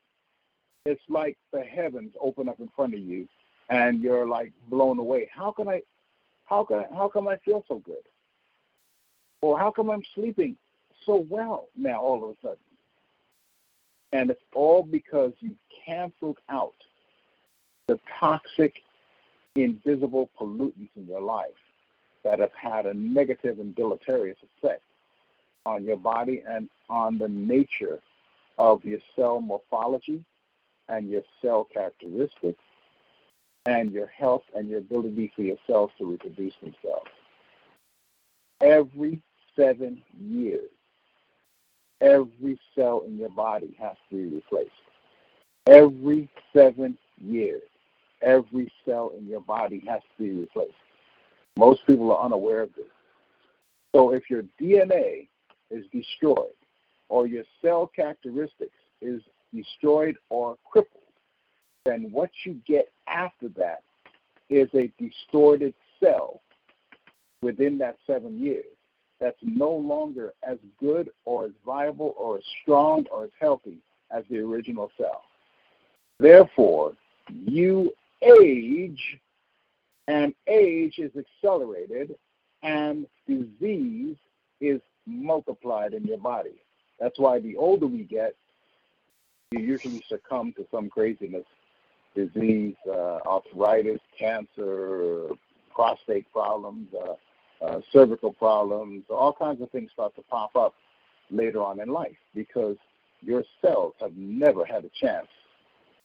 it's like the heavens open up in front of you and you're like blown away. How can I how can how come I feel so good? Or how come I'm sleeping so well now all of a sudden? And it's all because you canceled out the toxic, invisible pollutants in your life that have had a negative and deleterious effect on your body and on the nature of your cell morphology and your cell characteristics and your health and your ability for your cells to reproduce themselves. Every seven years, every cell in your body has to be replaced. Every seven years, every cell in your body has to be replaced. Most people are unaware of this. So if your DNA is destroyed or your cell characteristics is destroyed or crippled, then what you get after that is a distorted cell within that seven years that's no longer as good or as viable or as strong or as healthy as the original cell. Therefore, you age, and age is accelerated, and disease is multiplied in your body. That's why the older we get, you usually succumb to some craziness disease, uh, arthritis, cancer, prostate problems, uh, uh, cervical problems, all kinds of things start to pop up later on in life because your cells have never had a chance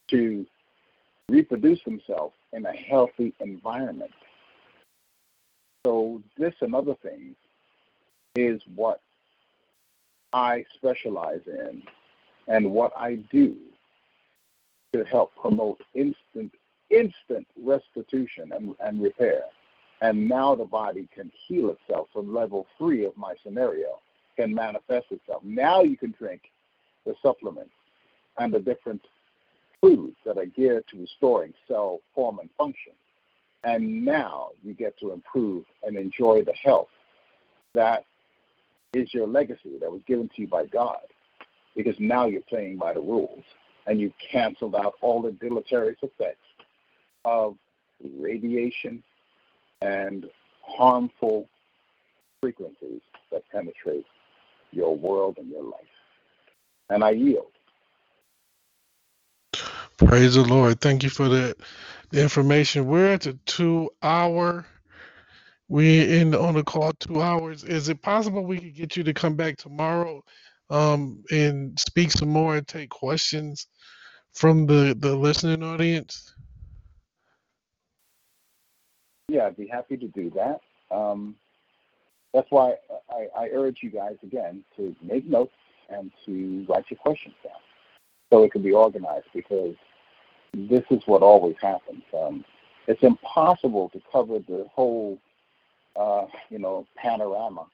to reproduce themselves in a healthy environment. So this and other things is what I specialize in and what I do to help promote instant instant restitution and, and repair. And now the body can heal itself. So level three of my scenario can manifest itself. Now you can drink the supplements and the different foods that are geared to restoring cell form and function. And now you get to improve and enjoy the health that is your legacy that was given to you by God. Because now you're playing by the rules and you've canceled out all the deleterious effects of radiation and harmful frequencies that penetrate your world and your life. And I yield. Praise the Lord. Thank you for that the information. We're at the two hour. We're in on the call two hours. Is it possible we could get you to come back tomorrow um, and speak some more and take questions from the, the listening audience? Yeah, I'd be happy to do that. Um, that's why I, I urge you guys again to make notes and to write your questions down so it can be organized because this is what always happens. Um, it's impossible to cover the whole, uh, you know, panorama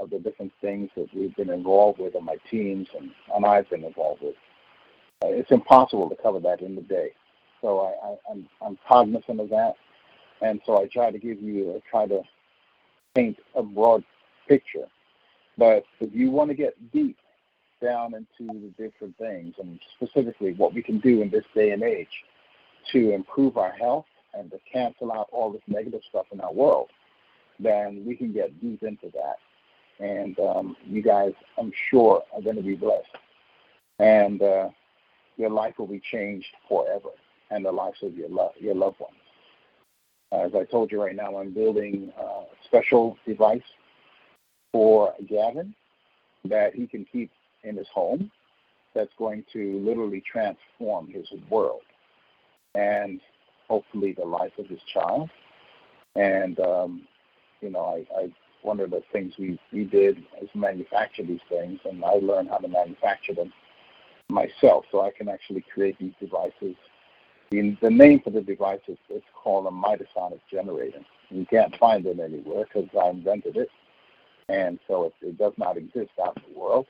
of the different things that we've been involved with in my teams and, and I've been involved with. Uh, it's impossible to cover that in the day. So I, I, I'm, I'm cognizant of that. And so I try to give you, I try to paint a broad picture. But if you want to get deep down into the different things and specifically what we can do in this day and age to improve our health and to cancel out all this negative stuff in our world, then we can get deep into that. And um, you guys, I'm sure, are going to be blessed. And uh, your life will be changed forever and the lives of your, lo- your loved ones. As I told you right now, I'm building a special device for Gavin that he can keep in his home that's going to literally transform his world and hopefully the life of his child. And, um, you know, I, I one of the things we, we did is manufacture these things, and I learned how to manufacture them myself so I can actually create these devices. The, the name for the device is it's called a Mitasonic generator. You can't find it anywhere because I invented it, and so it, it does not exist out in the world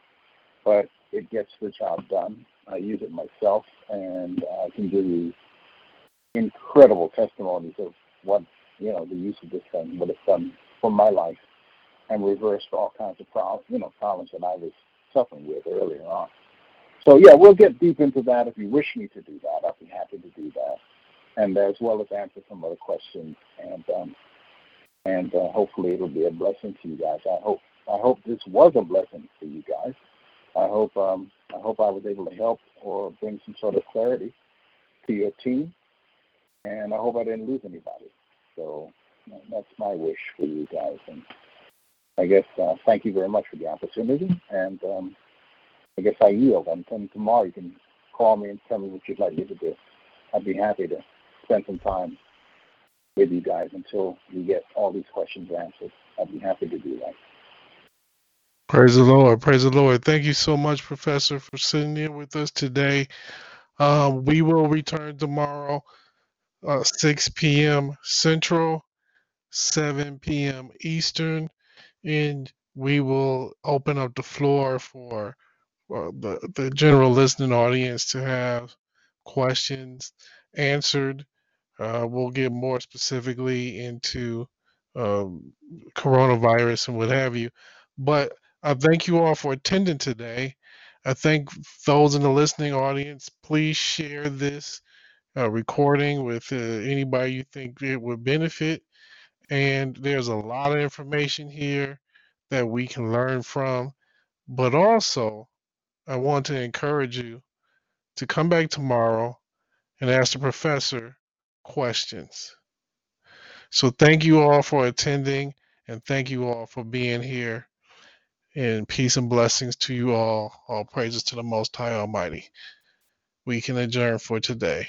but it gets the job done. I use it myself, and I can give you incredible testimonies of what you know the use of this thing, what it's done for my life, and reversed all kinds of problems, you know, problems that I was suffering with earlier on. So yeah, we'll get deep into that. If you wish me to do that, I'll be happy to do that, and as well as answer some other questions, and um, and uh, hopefully it'll be a blessing to you guys. I hope I hope this was a blessing for you guys. I hope um, I hope I was able to help or bring some sort of clarity to your team, and I hope I didn't lose anybody. So that's my wish for you guys, and I guess uh, thank you very much for the opportunity, and um, I guess I yield. And then tomorrow you can call me and tell me what you'd like me to do. I'd be happy to spend some time with you guys until we get all these questions answered. I'd be happy to do that. Praise the Lord. Praise the Lord. Thank you so much, Professor, for sitting here with us today. Um, we will return tomorrow, uh, 6 p.m. Central, 7 p.m. Eastern, and we will open up the floor for uh, the, the general listening audience to have questions answered. Uh, we'll get more specifically into um, coronavirus and what have you. But I thank you all for attending today. I thank those in the listening audience. Please share this uh, recording with uh, anybody you think it would benefit. And there's a lot of information here that we can learn from. But also, I want to encourage you to come back tomorrow and ask the professor questions. So, thank you all for attending, and thank you all for being here. And peace and blessings to you all. All praises to the Most High Almighty. We can adjourn for today.